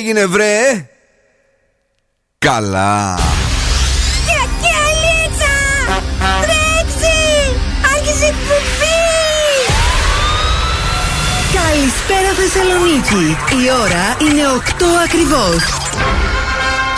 έγινε βρε; Καλά. Κιακιαλίτσα Τρέξει! Άρχισε εκπομπή! Καλησπέρα Θεσσαλονίκη. Η ώρα είναι 8 ακριβώς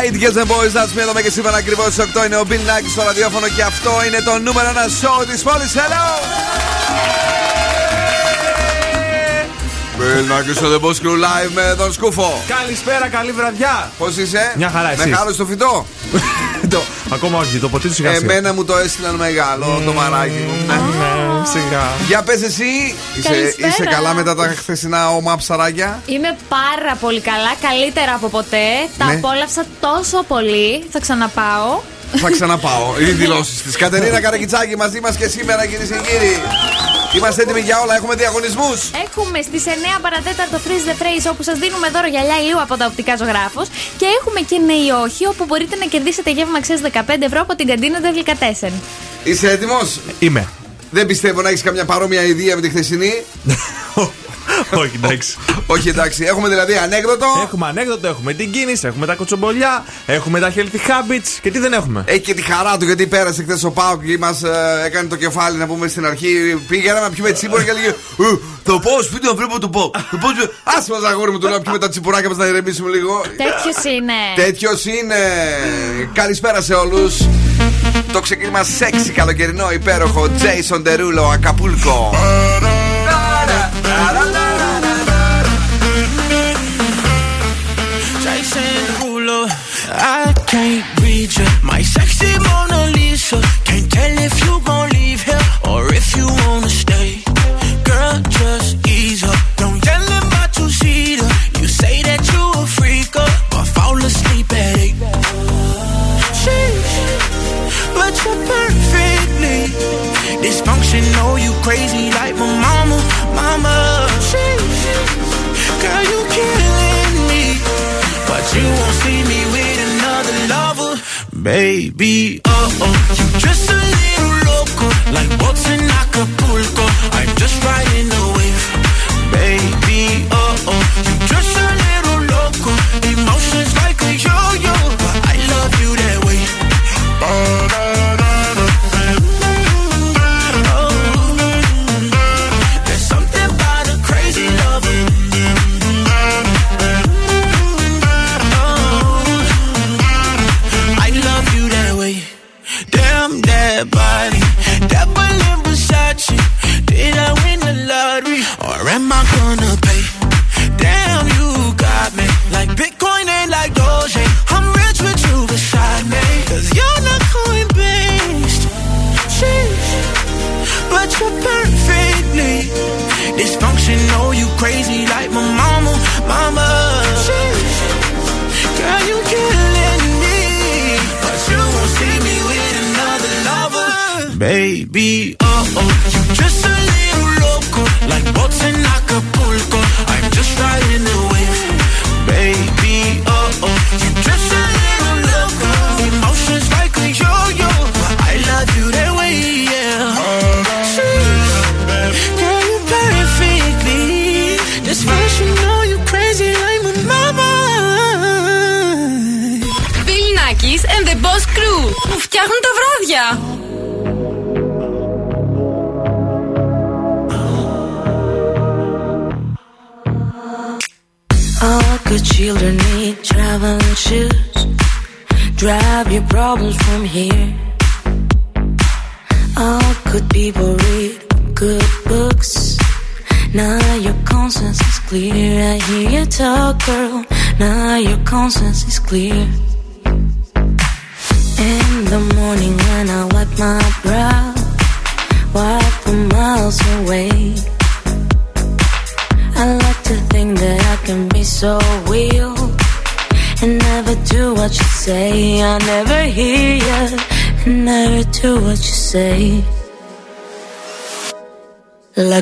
Right, yes and boys, that's me εδώ και σήμερα ακριβώς στις 8 είναι ο Bill Nackis στο ραδιόφωνο και αυτό είναι το νούμερο 1 show της πόλης. Hello! Bill στο The Boss Crew Live με τον Σκούφο. Καλησπέρα, καλή βραδιά. Πώς είσαι, Μια χαρά, εσύ. Μεγάλο στο φυτό. Το, ακόμα όχι, το ποτέ του σιγά σιγά. Εμένα μου το έστειλαν μεγάλο το μαράκι μου. Ναι. Ναι, σιγά. Για πες εσύ, είσαι, Καλησπέρα. είσαι καλά μετά τα χθεσινά ομά ψαράκια. Είμαι πάρα πολύ καλά, καλύτερα από ποτέ. Τα Ναι. απόλαυσα τόσο πολύ. Θα ξαναπάω. Θα ξαναπάω. Είναι οι δηλώσεις της. Κατερίνα Καρακιτσάκη μαζί μας και σήμερα, κυρίες και κύριοι. Είμαστε έτοιμοι για όλα. Έχουμε διαγωνισμούς. Έχουμε στις 9 παρατέταρτο Freeze the Phrase όπου σας δίνουμε δώρο γυαλιά ηλίου από τα οπτικά ζωγράφος. Και έχουμε και ναι ή όχι όπου μπορείτε να κερδίσετε γεύμα αξία 15 ευρώ από την καντίνα του Δελικατέσεν. Είσαι έτοιμος; Είμαι. Δεν πιστεύω να έχεις καμιά παρόμοια ιδέα με τη χθεσινή; όχι, εντάξει. Όχι, εντάξει. Έχουμε δηλαδή ανέκδοτο. Έχουμε ανέκδοτο, έχουμε την κίνηση, έχουμε τα κοτσομπολιά, έχουμε τα healthy habits και τι δεν έχουμε; Έχει και τη χαρά του γιατί πέρασε χθες ο Πάουκ και μας έκανε το κεφάλι να πούμε στην αρχή. Πήγαμε να πιούμε τσίπουρα και έλεγε «Ε, Το πω, σπίτι να πρέπει να το πω. Το πω, άσε μας αγόρι μου το να πιούμε τα τσιπουράκια μας να ηρεμήσουμε λίγο. Τέτοιος είναι. Τέτοιος είναι. Καλησπέρα σε όλους. Το ξεκίνημα σεξι καλοκαιρινό υπέροχο Jason Derulo Acapulco. I can't read you, my sexy Mona Lisa. Can't tell if you gon' leave here or if you wanna stay. Girl, just ease up. Don't yell about two seater. You say that you a freaker, but fall asleep at eight. Sheesh, but you're perfectly dysfunctional. You crazy like my mama, mama. Sheesh, girl, you killing baby. Uh oh, you're just a little loco, like boats in Acapulco. I'm just riding the wave, baby. Uh oh,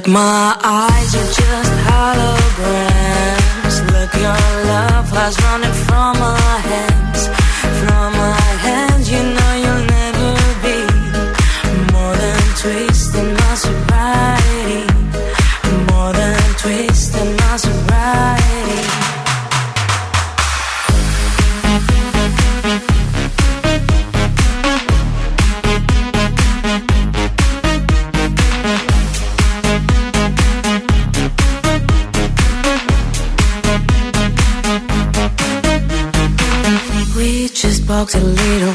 my eyes talk to the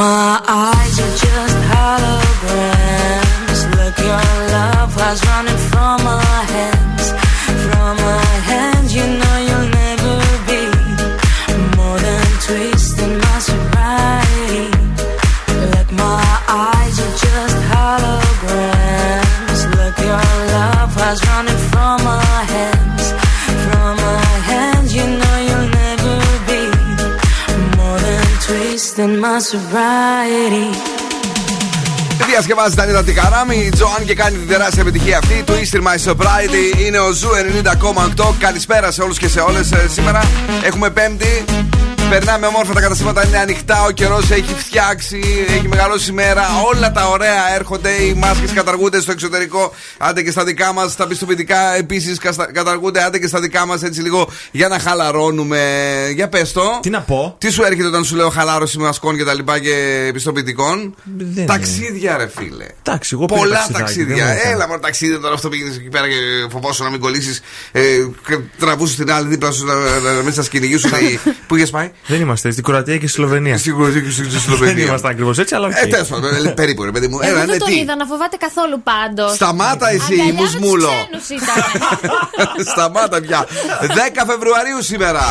my eyes Διασκευάζει τα νύχτα τη χαράμι. Η Τζοάν και κάνει την τεράστια επιτυχία αυτή. Το Easter My Sobriety είναι ο Ζου 90,8. Καλησπέρα σε όλους και σε όλες. Σήμερα έχουμε Πέμπτη. Περνάμε όμορφα, τα καταστήματα είναι ανοιχτά. Ο καιρός έχει φτιάξει, έχει μεγαλώσει η μέρα. Όλα τα ωραία έρχονται. Οι μάσκες καταργούνται στο εξωτερικό. Άντε και στα δικά μας. Τα πιστοποιητικά επίσης καταργούνται. Άντε και στα δικά μας έτσι λίγο για να χαλαρώνουμε. Για πες το. Τι να πω; Τι σου έρχεται όταν σου λέω χαλάρωση μασκών και τα λοιπά και πιστοποιητικών; Δεν Ταξίδια, ρε φίλε. Εντάξει, εγώ πήγα Πολλά ταξιδάκι, ταξίδια. δεν μου έκανε. Έλα, μόνο ταξίδια τώρα αυτό πήγαινε εκεί πέρα και φοβόσου να μην κολλήσεις. Ε, τραβούσες την άλλη δίπλα σου να, να, να μην σα κυνηγήσουν. οι- Πού είχες πάει; Δεν είμαστε στην Κροατία και στη Σλοβενία. Στην Κροατία και στη Δεν Σλοβενία. είμαστε ακριβώς έτσι, αλλά οκ. Ε, τέλος πάντων, ε, περίπου ρε παιδί μου. Εγώ Έλα, δεν ναι, τον τι; είδα να φοβάται καθόλου πάντως. Σταμάτα εσύ, Αγκαλιάς με τους μουσμούλο. ξένους ήταν. Σταμάτα πια. 10 Φεβρουαρίου σήμερα.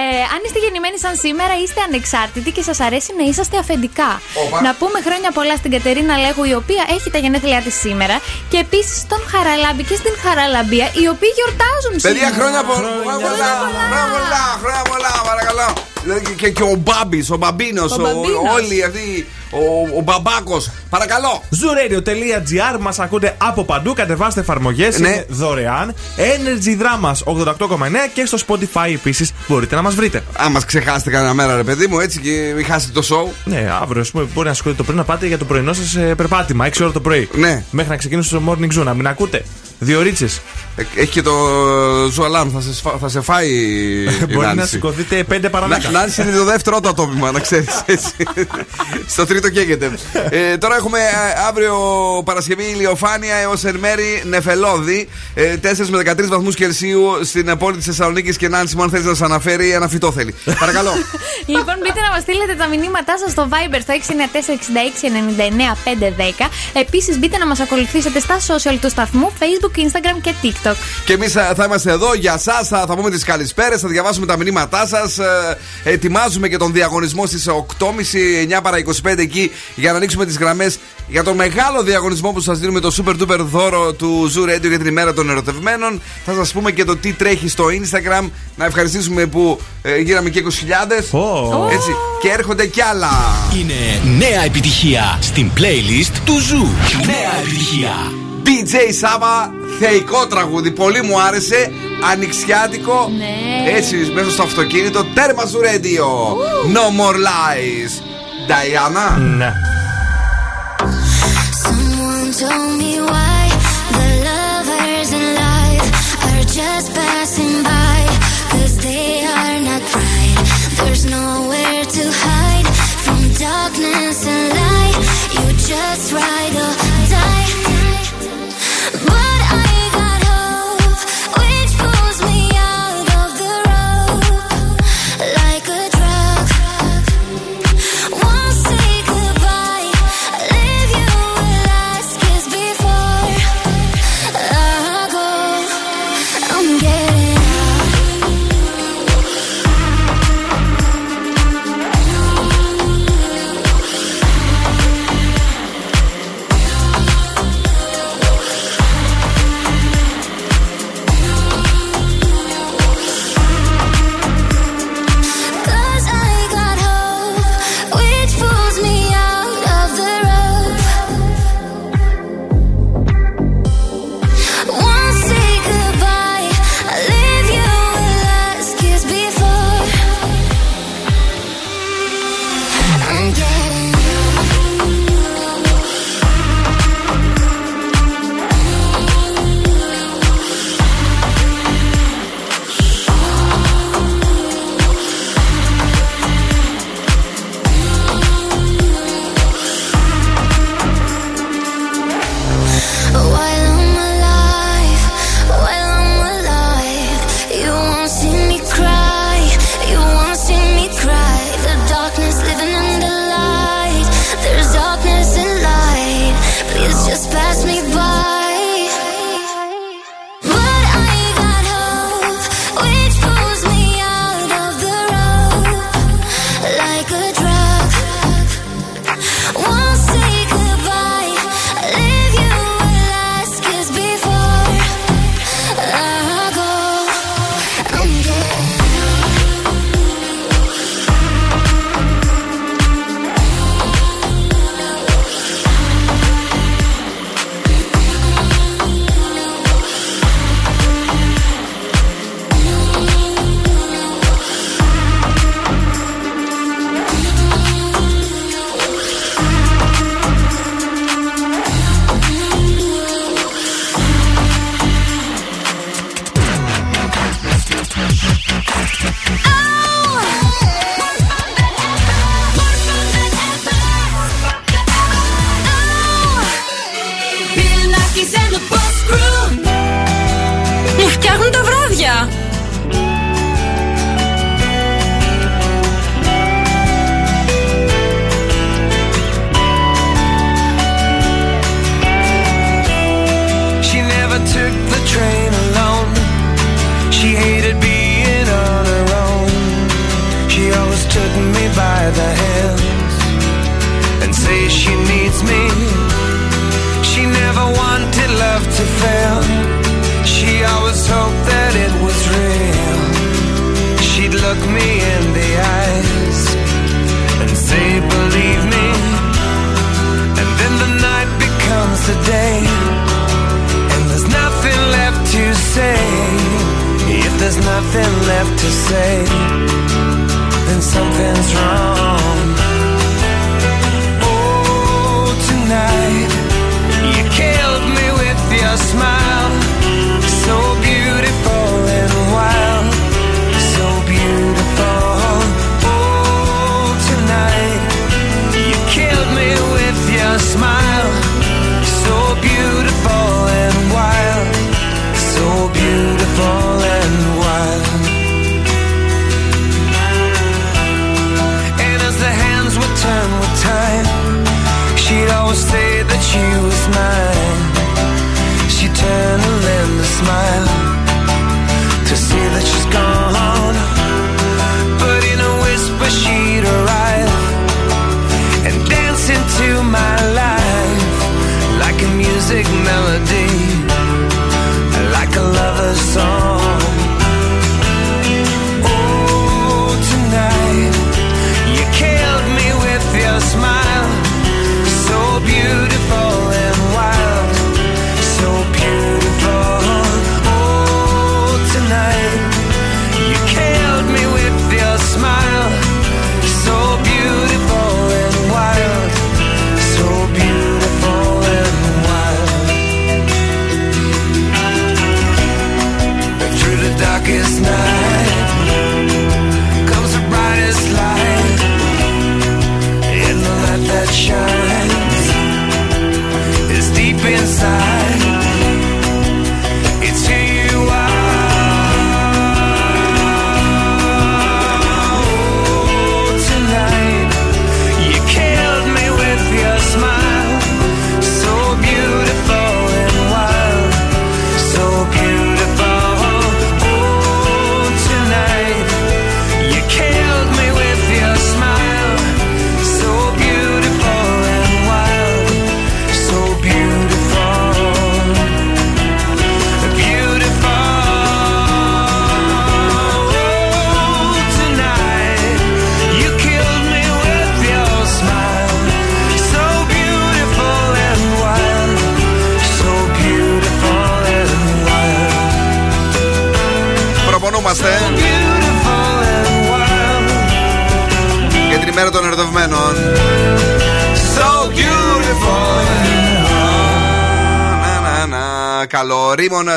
Ε, αν είστε γεννημένοι σαν σήμερα, είστε ανεξάρτητοι και σας αρέσει να είσαστε αφεντικά. Όπα. Να πούμε χρόνια πολλά στην Κατερίνα Λέγου, η οποία έχει τα γενέθλιά της σήμερα. Και επίσης στον Χαραλάμπη και στην Χαραλαμπία, οι οποίοι γιορτάζουν Παιδιά, σήμερα. χρόνια πολλά. Χρόνια πολλά. Χρόνια πολλά. Χρόνια πολλά, παρακαλώ. Δηλαδή και, και ο Μπάμπης, ο Μπαμπίνος, Ο Μπαμπίνος. όλοι αυτοί. Ο, ο Μπαμπάκος. Παρακαλώ. Zooradio.gr μας ακούτε από παντού. Κατεβάστε εφαρμογές. Ναι. Είναι δωρεάν. Energy Dramas 88,9 και στο Spotify επίσης μπορείτε να μας βρείτε. Αν μα ξεχάσετε κανένα μέρα, ρε παιδί μου, έτσι και μην χάσετε το show. Ναι, αύριο, ας πούμε, μπορεί να σηκωθείτε το πρωί να πάτε για το πρωινό σας περπάτημα, 6 ώρα το πρωί. Ναι. Μέχρι να ξεκινήσει το morning zoo, να μην ακούτε. Δύο ρίτσε. Ε, Έχει και το ζωαλάμ, θα σε, σφα- θα σε φάει. η Μπορεί να Νάνση. σηκωθείτε 5 παρα Να, 10. Νάνση είναι το δεύτερο το ατόμημα, να ξέρεις έτσι. Στο τρίτο καίγεται. Ε, τώρα έχουμε ε, αύριο Παρασκευή ηλιοφάνεια έως εν μέρη νεφελώδη. Ε, 4 με 13 βαθμούς Κελσίου στην πόλη της Θεσσαλονίκης και Νάνση, μου αν θέλεις να σας αναφέρει, ένα φυτό θέλει. Παρακαλώ. Λοιπόν, μπείτε να μας στείλετε τα μηνύματά σας στο Viber στο 694-6699-510. Επίσης, μπείτε να μας ακολουθήσετε στα social του σταθμού, Facebook, Instagram και TikTok. Και εμείς θα είμαστε εδώ για εσά. Θα, θα πούμε τις καλησπέρες, θα διαβάσουμε τα μηνύματά σας. Ε, ετοιμάζουμε και τον διαγωνισμό στις 8.30 9 παρα 25 εκεί για να ανοίξουμε τις γραμμές για τον μεγάλο διαγωνισμό που σας δίνουμε το super duper δώρο του Zoo Radio για την ημέρα των ερωτευμένων. Θα σας πούμε και το τι τρέχει στο Instagram. Να ευχαριστήσουμε που ε, γύραμε και 20.000. Ω. Έτσι. Και έρχονται κι άλλα. Είναι νέα επιτυχία στην playlist του Zoo. Νέα επιτυχία. DJ Σάβα, θεϊκό τραγούδι. Πολύ μου άρεσε. Ανοιξιάτικο. Ναι. Έτσι, μέσα στο αυτοκίνητο. Τέρμα στο radio. No more lies. Diana. Someone told me why the lovers in life are just passing by. Cause they are not right. There's nowhere to hide from darkness and light. You just ride or die.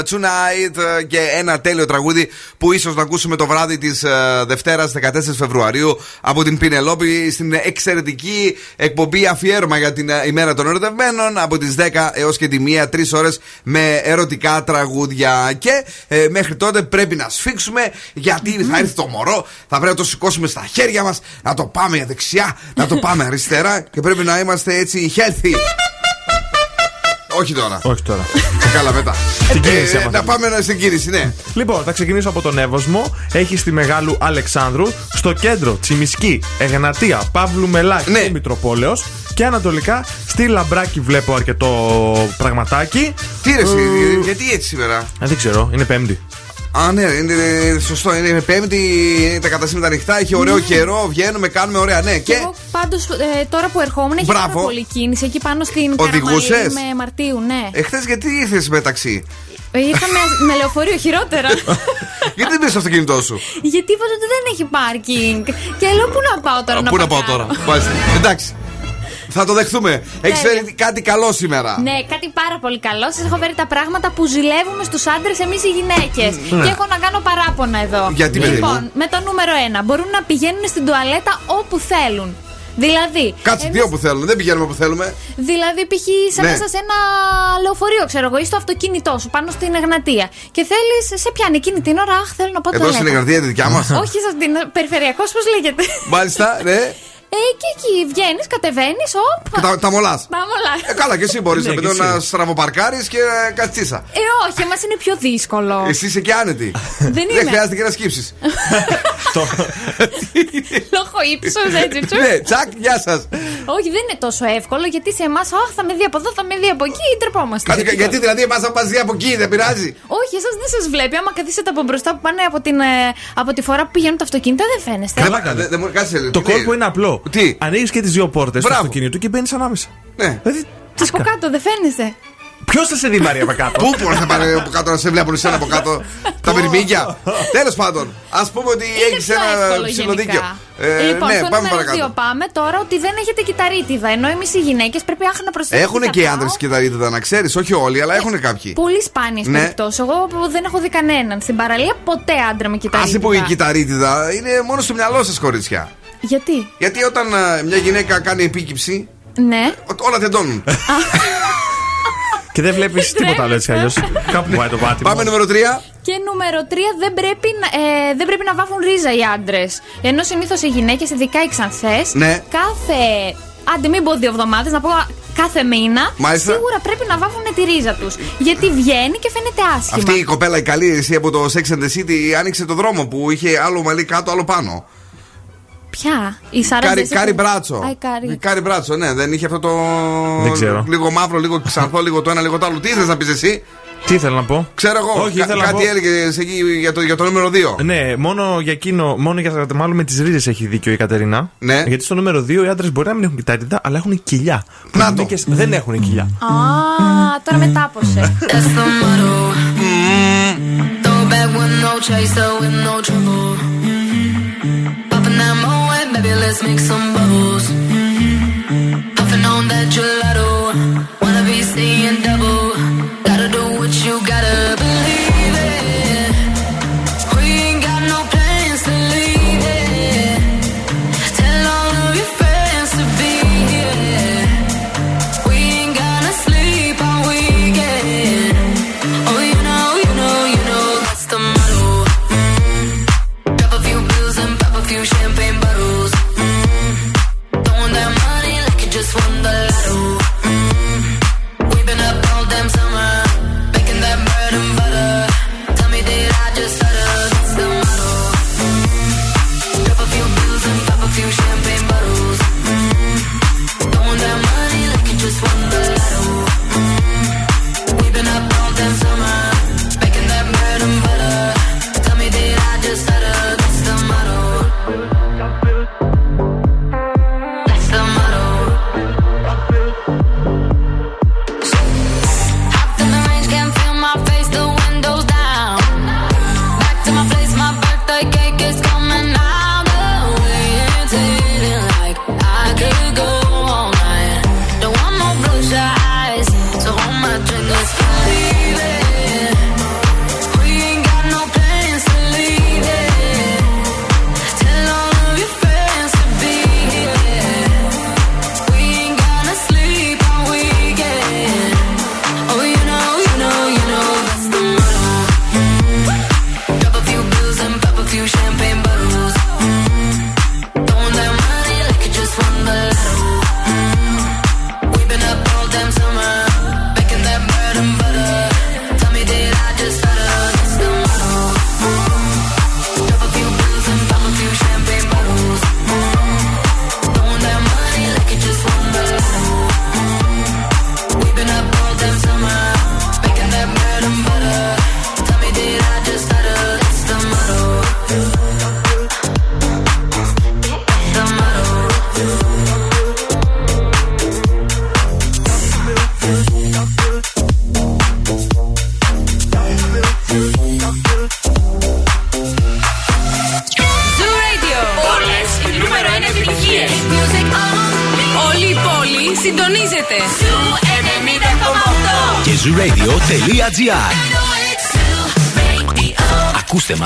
Tonight ε, και ένα τέλειο τραγούδι που ίσως να ακούσουμε το βράδυ της Δευτέρας 14 Φεβρουαρίου από την Πινελόπη στην εξαιρετική εκπομπή αφιέρωμα για την ε, ημέρα των ερωτευμένων από τις 10 έως και τη 1 τρεις ώρες με ερωτικά τραγούδια. Και ε, μέχρι τότε πρέπει να σφίξουμε γιατί θα έρθει το μωρό, θα πρέπει να το σηκώσουμε στα χέρια μας, να το πάμε δεξιά, να το πάμε αριστερά και πρέπει να είμαστε έτσι healthy. Όχι τώρα. Όχι τώρα. Καλά, μετά. Στην κίνηση, Ε, άμα να θέλεις. πάμε στην κίνηση, ναι. Λοιπόν, θα ξεκινήσω από τον Εύωσμο. Έχει στη Μεγάλου Αλεξάνδρου, στο κέντρο Τσιμισκή, Εγνατία, Παύλου Μελάκη Ναι. και Μητροπόλεως. Και ανατολικά στη Λαμπράκη βλέπω αρκετό πραγματάκι. Τι ρε, εσύ, Ε, γιατί έτσι σήμερα; ε, δεν ξέρω, είναι Πέμπτη. Α, ναι, είναι, είναι σωστό. Είναι Πέμπτη, είναι τα καταστήματα ανοιχτά, έχει ωραίο καιρό, βγαίνουμε, κάνουμε ωραία, ναι. Και Εγώ πάντως τώρα που ερχόμουν έχει Μπράβο. πάρα πολύ κίνηση εκεί πάνω στην Οδηγούσες; Καραμαλή με Μαρτίου, ναι. εχθές γιατί ήρθες μεταξύ; Ήρθα με, με λεωφορείο χειρότερα. γιατί δεν πήρες το αυτοκίνητό σου; Γιατί είπατε ότι δεν έχει πάρκινγκ. Και λέω πού να πάω τώρα Α, να Πού να πάω παρκάρω. τώρα. Μάλιστα. Εντάξει. Θα το δεχθούμε. Έχεις Τέλεια. φέρει κάτι καλό σήμερα. Ναι, κάτι πάρα πολύ καλό. Σας έχω φέρει τα πράγματα που ζηλεύουμε στους άντρες εμείς οι γυναίκες. Ναι. Και έχω να κάνω παράπονα εδώ. Γιατί, παιδί λοιπόν, μου; με το νούμερο 1. Μπορούν να πηγαίνουν στην τουαλέτα όπου θέλουν. Δηλαδή. Κάτσε εμείς- δύο που θέλουν. Δεν πηγαίνουμε που θέλουμε. Δηλαδή, π.χ. σε Ναι. μέσα σε ένα λεωφορείο, ξέρω εγώ, ή στο αυτοκίνητό σου, πάνω στην Εγνατία. Και θέλεις, σε πιάνει εκείνη την ώρα, Αχ, θέλω να πάω Εδώ τουαλέτα. στην Εγγραφία τη δικιά μας. Όχι, στην περιφερειακός, πώς λέγεται. Μάλιστα, ναι. Ε, και εκεί βγαίνεις, κατεβαίνεις, όπ. Και τα, τα μολάς. Τα μολάς. Ε, καλά, και εσύ μπορείς Ναι, να και παιδί, εσύ. να στραβοπαρκάρεις και ε, κατσίσα. Ε, όχι, εμάς είναι πιο δύσκολο. Εσύ είσαι και άνετη. Δεν Δεν είμαι. χρειάζεται και να σκύψεις. Λόγω ύψος, έτσι. τσου. ναι, τσακ, γεια σας. Όχι, δεν είναι τόσο εύκολο γιατί σε εμάς, Αχ, θα με δει από εδώ, θα με δει από εκεί, τρεπόμαστε. Γιατί δηλαδή εμάς θα μα δει από εκεί, δεν πειράζει. Όχι, εσάς δεν σας βλέπει. Άμα καθίσετε από μπροστά που πάνε από, την, ε, από τη φορά που πηγαίνουν τα αυτοκίνητα, δεν φαίνεστε. Καλά, δεν- δεν μου- κάτσε, Το τι λέει. κόλπο είναι απλό. Τι; Ανοίγεις και τις δύο πόρτες του Μπράβο. αυτοκίνητου και μπαίνεις ανάμεσα. Ναι. Δηλαδή, τι Από κάτω δεν φαίνεστε. Ποιος θα σε δει, Μαρία, από κάτω; Πού μπορείς να πάρει από κάτω να σε βλέπουν εσένα από κάτω; Τα μυρμήγκια. Τέλος πάντων, ας πούμε ότι Είναι έχεις πιο ένα εύκολο ψηλοδίκιο. γενικά. λοιπόν, ναι, στο πάμε νούμερο 2 παρακάτω. πάμε τώρα ότι δεν έχετε κυταρίτιδα. Ενώ εμείς οι γυναίκες πρέπει άχ να προσθέσουμε. Έχουν και οι άντρες κυταρίτιδα, να ξέρεις, όχι όλοι, αλλά έχουν κάποιοι. Πολύ σπάνιες Ναι. περιπτώσεις. Εγώ που δεν έχω δει κανέναν στην παραλία ποτέ άντρα με Α κυταρίτιδα. πω η κυταρίτιδα είναι μόνο στο μυαλό σας, κορίτσια. Γιατί; Γιατί όταν ε, μια γυναίκα κάνει επίκυψη, Ναι. ό- όλα τεντώνουν. Και δεν βλέπεις τίποτα άλλο έτσι αλλιώς. Κάπου πάει το πάτημα. Πάμε νούμερο 3. Και νούμερο 3 δεν πρέπει, να, ε, δεν πρέπει να βάφουν ρίζα οι άντρες. Ενώ συνήθως οι γυναίκες, ειδικά οι ξανθές, Ναι. κάθε. Άντε, μην πω δύο εβδομάδες, να πω κάθε μήνα. Μάλιστα. Σίγουρα πρέπει να βάφουν τη ρίζα τους. Γιατί βγαίνει και φαίνεται άσχημα. Αυτή η κοπέλα η καλή εσύ από το Sex and the City άνοιξε το δρόμο που είχε άλλο μαλλί κάτω, άλλο πάνω. Ποια; Η Σάρα Κάρι, Τζέσικα- κάρι μπράτσο. Α, η Κάρι. Κάρι μπράτσο, ναι, δεν είχε αυτό το. Δεν ξέρω. Λίγο μαύρο, λίγο ξανθό, λίγο το ένα, λίγο το άλλο. Τι ήθελες να πεις εσύ, Τι ήθελα να πω; ξέρω εγώ. Όχι, κα- ήθελα να κάτι πω- έλεγες εκεί για το, για το νούμερο 2. Ναι, μόνο για εκείνο, μόνο για μάλλον με τις ρίζες έχει δίκιο η Κατερίνα. Ναι. Γιατί στο νούμερο 2 οι άντρες μπορεί να μην έχουν κοιτάριδα, αλλά έχουν κοιλιά. Που Να οι το. γυναίκες δεν έχουν κοιλιά. Α, τώρα μετάποσε. Let's make some bubbles. On that gelato, wanna be seeing double. Gotta do what you gotta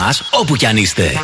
μας όπου κι αν είστε.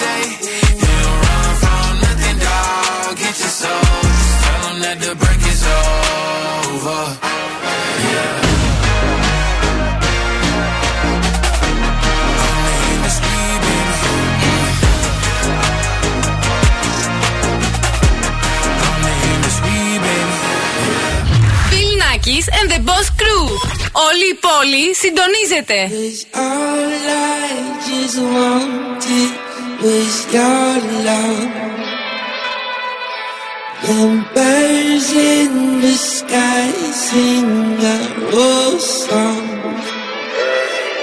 say, You don't run from nothing, dog. Get your soul. Just tell them that the break is over. Yeah. Bill Nackis and the Boss Crew. Όλη η πόλη συντονίζεται. Was your love. And birds in the sky sing a old song.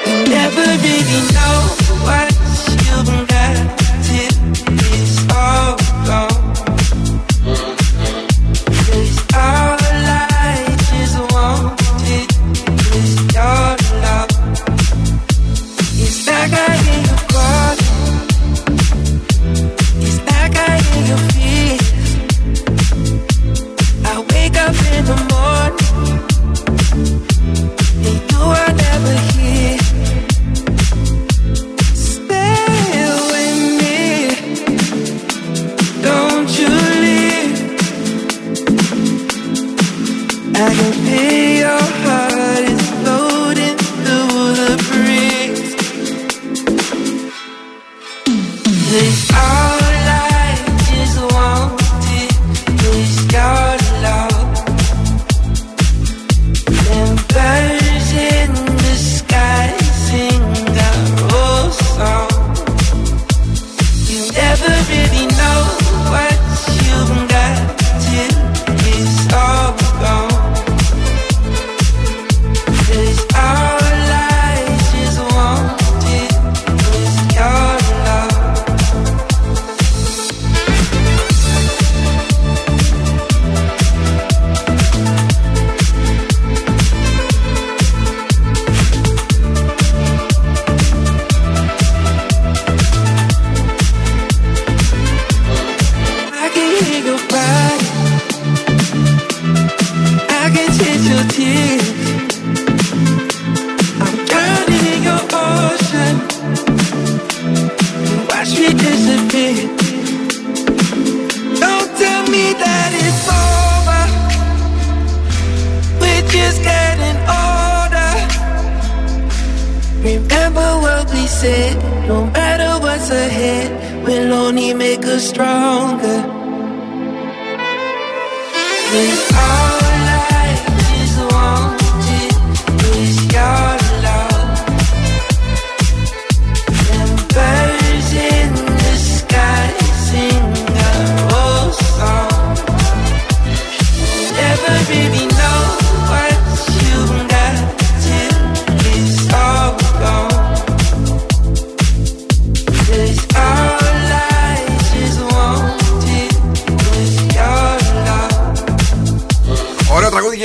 You never really know what you've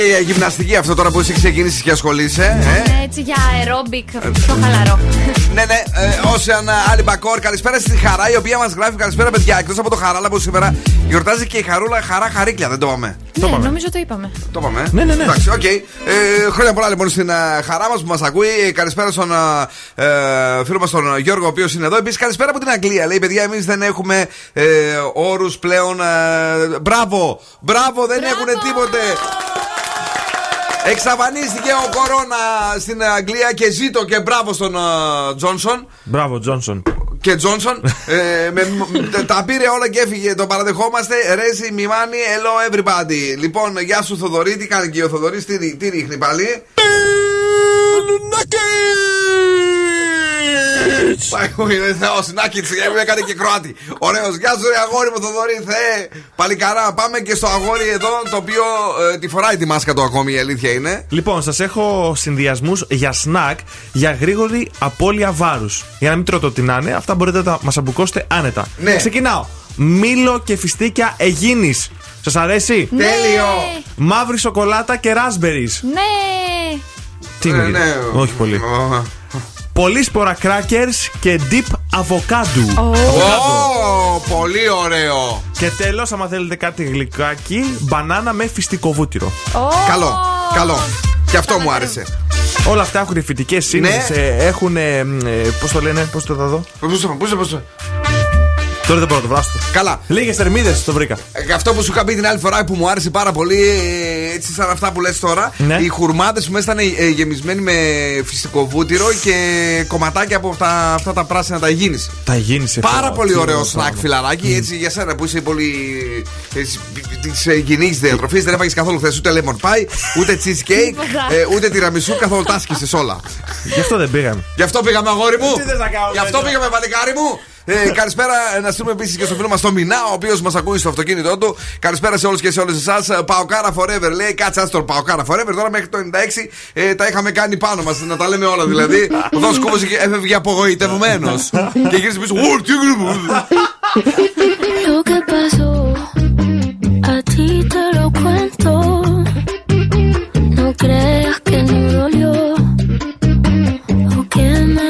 για γυμναστική αυτό τώρα που εσύ ξεκίνησες και ασχολείσαι. Ε; Ναι, Έτσι για aerobic, πιο χαλαρό. ναι, ναι, ε, Όσεαν Άλλη Μπακόρ, καλησπέρα στη Χαρά, η οποία μας γράφει καλησπέρα, παιδιά. Εκτός από το Χαράλα που σήμερα γιορτάζει και η Χαρούλα Χαρά Χαρίκλια, δεν το είπαμε. Ναι, νομίζω το είπαμε. Το είπαμε. Ναι, ναι, ναι. Εντάξει, οκ. Ε, χρόνια πολλά λοιπόν στην ε, χαρά μας που μας ακούει. Ε, Καλησπέρα στον ε, ε, φίλο μας τον Γιώργο, ο οποίος είναι εδώ. Επίσης, καλησπέρα από την Αγγλία. Λέει, παιδιά, εμείς δεν έχουμε ε, όρους πλέον. Ε, μπράβο! Μπράβο, δεν έχουν τίποτε. Εξαφανίστηκε ο κορώνα στην Αγγλία και ζήτω και μπράβο στον ε, Τζόνσον. Μπράβο, Τζόνσον. Και Τζόνσον ε, με, με- τα πήρε όλα και έφυγε. Το παραδεχόμαστε. Ρέζι, μιμάνι, hello everybody. Λοιπόν, γεια σου Θοδωρή. Τι κάνει και ο Θοδωρής, τι, ρί- τι ρίχνει πάλι; Πάει, ο Θεό, Νάκη, μου έκανε και Κροάτι. Ωραίος, γεια σου, ρε αγόρι μου, Θοδωρή, Θεέ. Παλικαρά, πάμε και στο αγόρι εδώ, το οποίο ε, τη φοράει τη μάσκα του ακόμη, η αλήθεια είναι. Λοιπόν, σας έχω συνδυασμούς για σνακ για γρήγορη απώλεια βάρους. Για να μην τρώτε ό,τι να είναι, αυτά μπορείτε να τα μας αμπουκώσετε άνετα. Ναι. Ξεκινάω. Μήλο και φιστίκια Αιγίνη. Σας αρέσει; Τέλειο! Μαύρη σοκολάτα και raspberries. Ναι! Τι Ε, είναι, ναι. Όχι πολύ. Ω, Πολύ σπορά crackers και deep avocado. Ω, πολύ ωραίο. Και τέλος, άμα θέλετε κάτι γλυκάκι, μπανάνα με φυστικό βούτυρο. Καλό, καλό. Και αυτό μου άρεσε. Όλα αυτά έχουν φυτικέ σύνδε. Ναι. Έχουν. Πώς το λένε, πώς το θα δω. Πού το, πού το, πού το. Τώρα δεν μπορώ να το βράσω. Καλά. Λίγες θερμίδες το βρήκα. Ε, Αυτό που σου είχα πει την άλλη φορά που μου άρεσε πάρα πολύ, ε, έτσι σαν αυτά που λες τώρα, Ναι. οι χουρμάδες που μέσα ήταν ε, γεμισμένοι με φυσικό βούτυρο και κομματάκια από αυτά, αυτά τα πράσινα τα υγιεινης. Τα γίνει Πάρα πολύ ωραίο σνακ φιλαράκι, έτσι για σένα που είσαι πολύ της υγιεινή διατροφής. Δεν έφαγες καθόλου χθες ούτε lemon pie, ούτε cheesecake, Τίποτα. ε, ούτε τυραμισού, καθόλου τα άσκησες όλα. Γι' αυτό δεν πήγαμε. Γι' αυτό πήγαμε, αγόρι μου. Τι θες να κάνω, Γι' αυτό παιδιά; πήγαμε, παλικάρι μου. Ε, καλησπέρα ε, να στείλουμε επίσης και στο φίλο μας τον Μινά, ο οποίος μας ακούει στο αυτοκίνητό του. Καλησπέρα σε όλους και σε όλες εσάς. Παοκάρα forever, λέει. Κάτσε άστρο Παοκάρα forever. Τώρα μέχρι το 96 ε, τα είχαμε κάνει πάνω μας, να τα λέμε όλα δηλαδή. Ο Δό Κούμπο έφευγε απογοητευμένος. και γύρισε πίσω. Ου, τι γρήγορα. Lo que pasó, a ti te lo cuento. No creas que no dolió o que me lo inventó.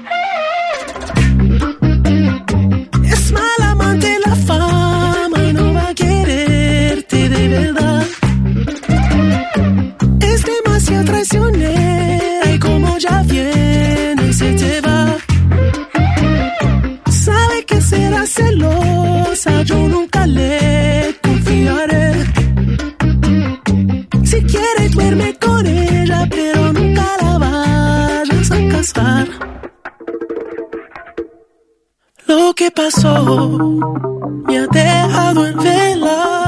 Verdad. Es demasiado traicionera y como ya viene se te va. Sabe que será celosa, yo nunca le confiaré. Si quiere duerme con ella, pero nunca la vayas a casar. Lo que pasó me ha dejado en vela.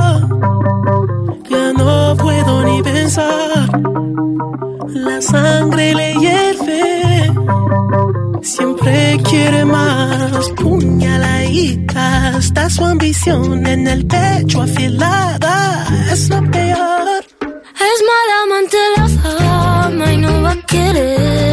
La sangre le hierve. Siempre quiere más. Puñaladita. Está su ambición en el pecho afilada. Es lo peor. Es mal amante la fama y no va a quererme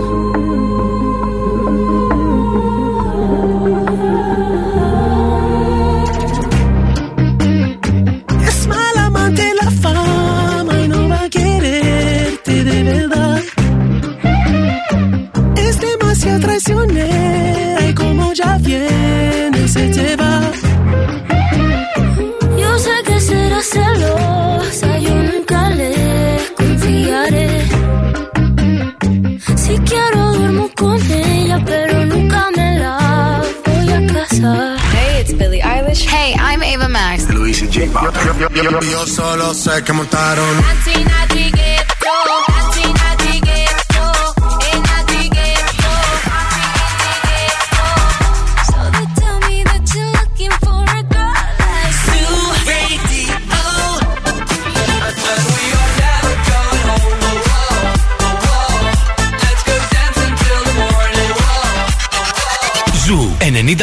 Yo solo sé que montaron.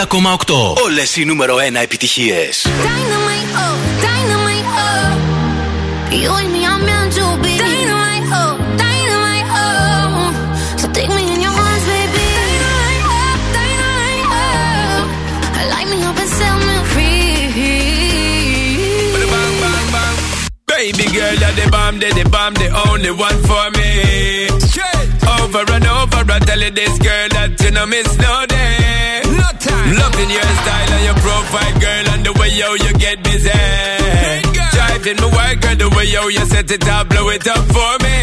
Ακόμα 8. Όλες οι νούμερο 1 επιτυχίες. Dynamo. You and me are meant to be. Dynamite, oh, dynamite, oh. So take me in your arms, baby. Dynamite, oh, dynamite, oh. Light me up and set me free. Baby girl, you're the bomb, the, the bomb, the only one for me. Straight over and over, I tell you this girl that you know miss no day. No time. Loving your style and your profile, girl, and the way yo you get busy. Driving my work, girl, the way yo you set it up, blow it up for me.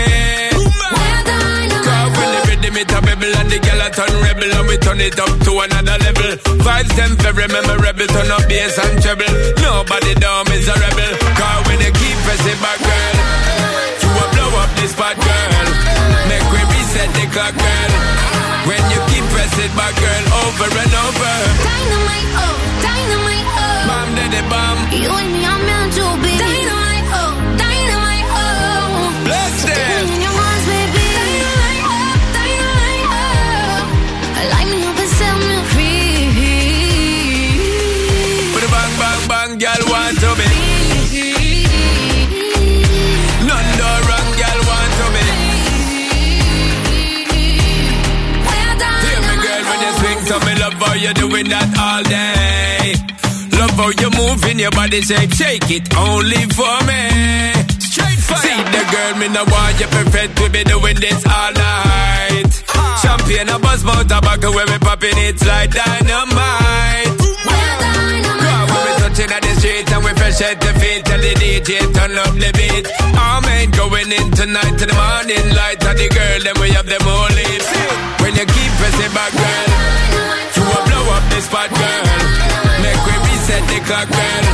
Cause when the rhythm it a rebel and the girl a turn rebel and we turn it up to another level. Vibes them very memorable, turn up bass and treble. Nobody down is a rebel. Cause when you keep pressing back, girl, you will blow up this spot, girl. Make we reset the clock, girl. When you keep pressing back, girl, over and over. Dynamite, oh, Bomb bomb. You and me are meant to be. Dynamite, oh, dynamite, oh. Bless So take them. in your arms, baby. Dynamite, oh, dynamite, oh. Light me up and set me free. With a bang, bang, bang, girl want to be. None no wrong, girl want to be. Hear me, girl, when you swing, so me love how you doing that all day. Love how you moving your body shape, shake it only for me. Straight fire. See the girl, me no want you perfect, we be doing this all night. Champagne, a buzz, mouth, tobacco, when we popping it's like dynamite. Cause when we touching at the street and we fresh at the feet, tell the DJ turn up the beat. Our man going in tonight to the morning light, and the girl, then we have them all lit. When you keep pressing back, girl, you will blow up the spot, girl. Reset the clock, girl.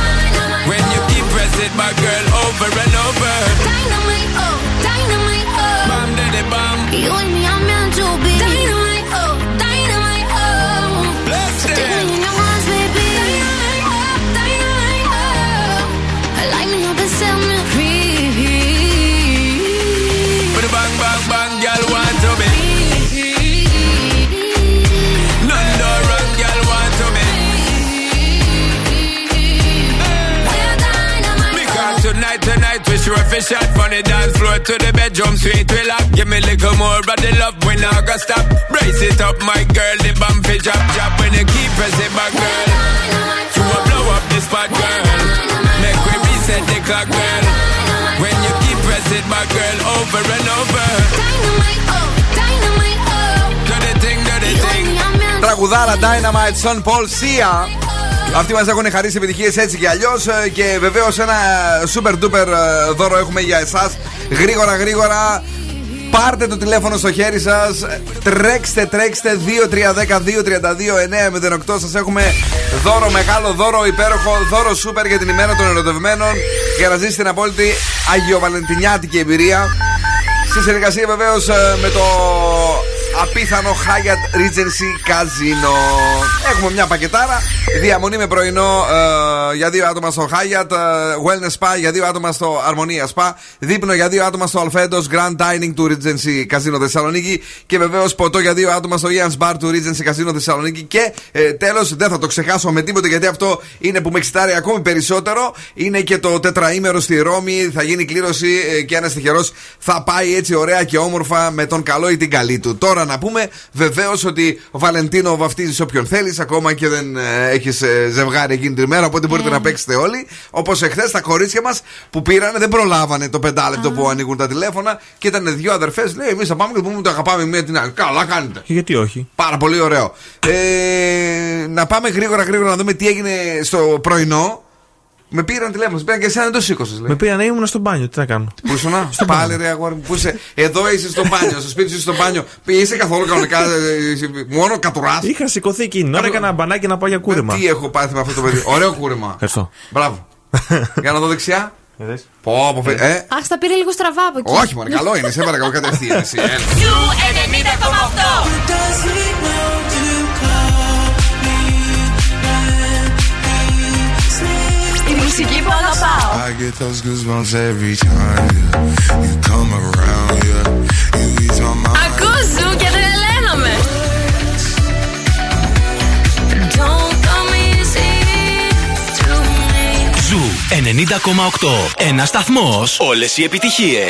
When you keep pressing back, girl, over and over. Dynamite, oh, dynamite, oh. Bomb daddy bomb. You and me are meant to be. Dynamite, oh, tonight we sure fi shot from the dance floor to the bedroom sweet we lock. Give me a little more of the love when I go stop. Brace it up, my girl, the bump fi drop, drop when you keep pressing back, girl. You will blow up the spot, girl. Make we reset the clock, girl. When you keep pressing back, girl, over and over. Dynamite, oh, dynamite, oh. Do the thing, do the thing. Τραγουδάρα Dynamite Son Paul Sia. Αυτοί μας έχουν χαρίσει επιτυχίες έτσι και αλλιώς. Και βεβαίως ένα super duper ε, δώρο έχουμε για εσάς. Γρήγορα, γρήγορα. Πάρτε το τηλέφωνο στο χέρι σας. Τρέξτε, τρέξτε. 2-3-10-2-32-908. Σας έχουμε δώρο, μεγάλο δώρο, υπέροχο δώρο super για την ημέρα των ερωτευμένων. Για να ζήσετε την απόλυτη Αγιοβαλεντινιάτικη εμπειρία. Στη συνεργασία βεβαίως με το απίθανο Hyatt Regency Casino. Έχουμε μια πακετάρα. Διαμονή με πρωινό ε, για δύο άτομα στο Hyatt. ε, wellness Spa για δύο άτομα στο Harmonia Spa. Δείπνο για δύο άτομα στο Alfedos Grand Dining του Regency Casino Θεσσαλονίκη. Και βεβαίως ποτό για δύο άτομα στο Ian's Bar του Regency Casino Θεσσαλονίκη. Και ε, τέλος, δεν θα το ξεχάσω με τίποτα γιατί αυτό είναι που με εξητάρει ακόμη περισσότερο. Είναι και το τετραήμερο στη Ρώμη. Θα γίνει κλήρωση ε, και ένας τυχερός θα πάει έτσι ωραία και όμορφα με τον καλό ή την καλή του. Τώρα να πούμε βεβαίως ότι ο Βαλεντίνο βαφτίζει όποιον θέλεις, ακόμα και δεν ε, έχεις ζευγάρι εκείνη την ημέρα, οπότε μπορείτε να παίξετε όλοι. Όπως εχθές τα κορίτσια μας που πήραν δεν προλάβανε το πεντάλεπτο που ανοίγουν τα τηλέφωνα και ήταν δύο αδερφές. Λέει, εμείς θα πάμε και πούμε το αγαπάμε μία την άλλη. Καλά κάνετε. Και γιατί όχι. Πάρα πολύ ωραίο. Ε, να πάμε γρήγορα γρήγορα να δούμε τι έγινε στο πρωινό. Με πήραν τηλέφωνο, με πήραν και εσένα δεν το σήκωσες. Με πήραν, ε, ήμουν στο μπάνιο, τι να κάνω. Πού ήσουν, στο πάλι ρε αγόρι μου, πού είσαι. Εδώ είσαι στο μπάνιο, στο σπίτι σου στο μπάνιο. Είσαι καθόλου κανονικά, ε, ε, μόνο κατουράς. Είχα σηκωθεί εκείνη, ώρα έκανα μπανάκι να πάω για κούρεμα. Τι έχω πάθει με αυτό το παιδί; Ωραίο κούρεμα. Ευχαριστώ. Μπράβο. Για να δω δεξιά. Πω, πω, ε. Αχ, τα πήρε λίγο στραβά από εκεί. Όχι, μόνο καλό είναι, σε παρακαλώ κατευθείαν. 90,8! Μουσική που αγαπάω. I get those goosebumps every time yeah. you come around. Yeah, you ease my mind. Ακούς Zoo και τρελαίνομαι. Don't come easy to me. Zoo 90,8. Ένα σταθμό. Όλες οι επιτυχίες.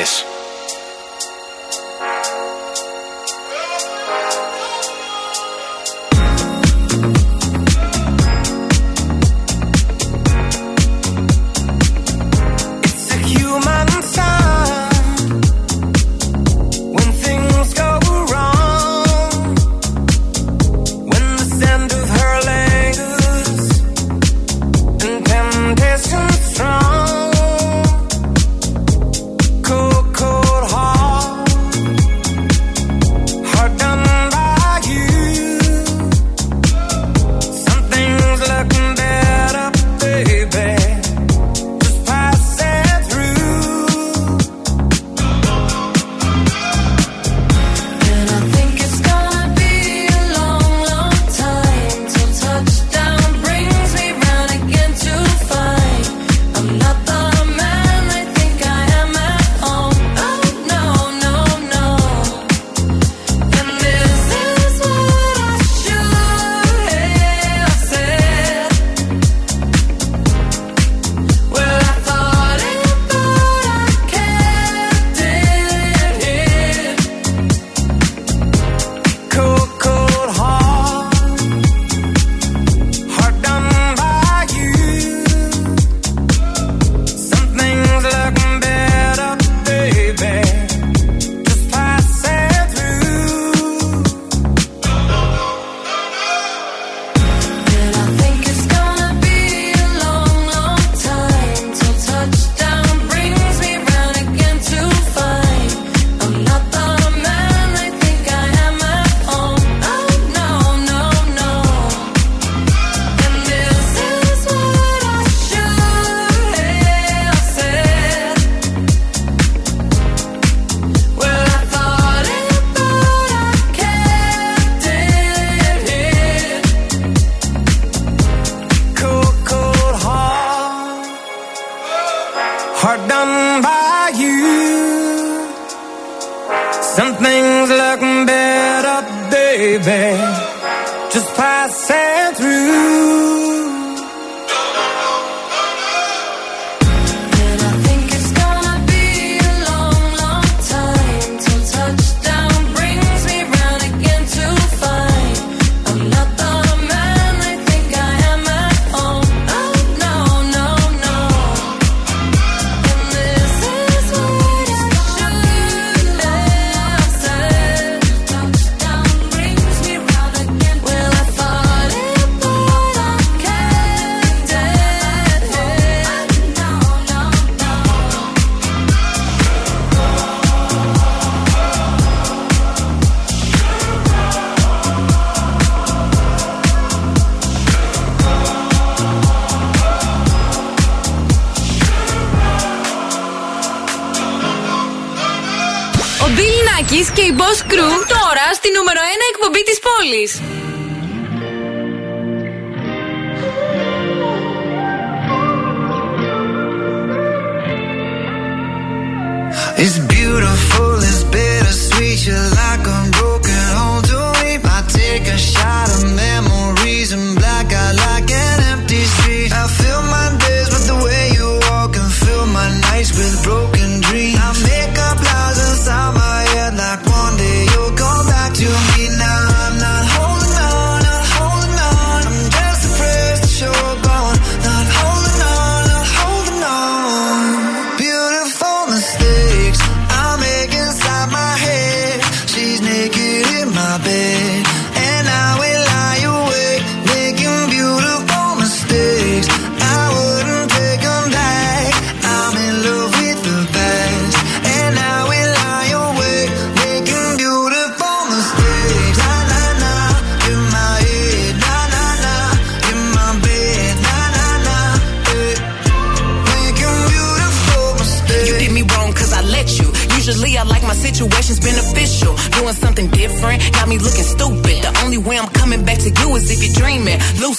Πόλεις.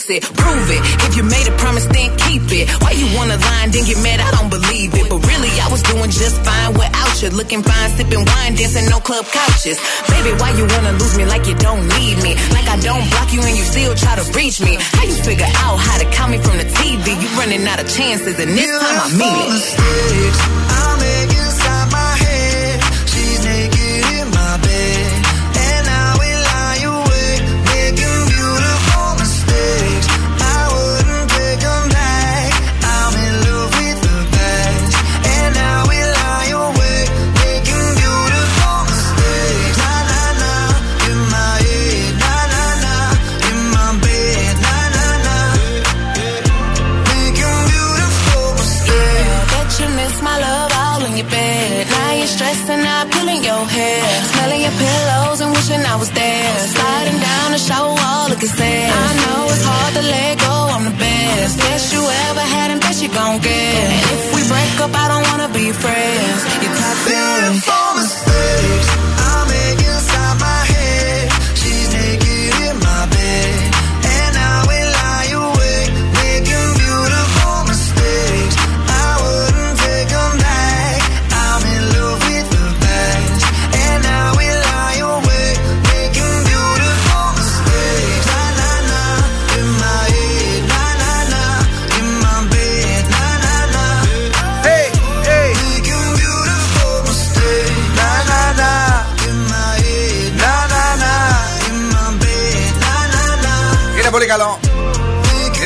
Dreaming. Lucid, prove it. If you made a promise, then keep it. Why you wanna lie and then get mad? I don't believe it. But really, I was doing just fine without you. Looking fine, sipping wine, dancing on club couches. Baby, why you wanna lose me like you don't need me? Like I don't block you and you still try to reach me. How you figure out how to count me from the TV? You running out of chances, and this time I mean it.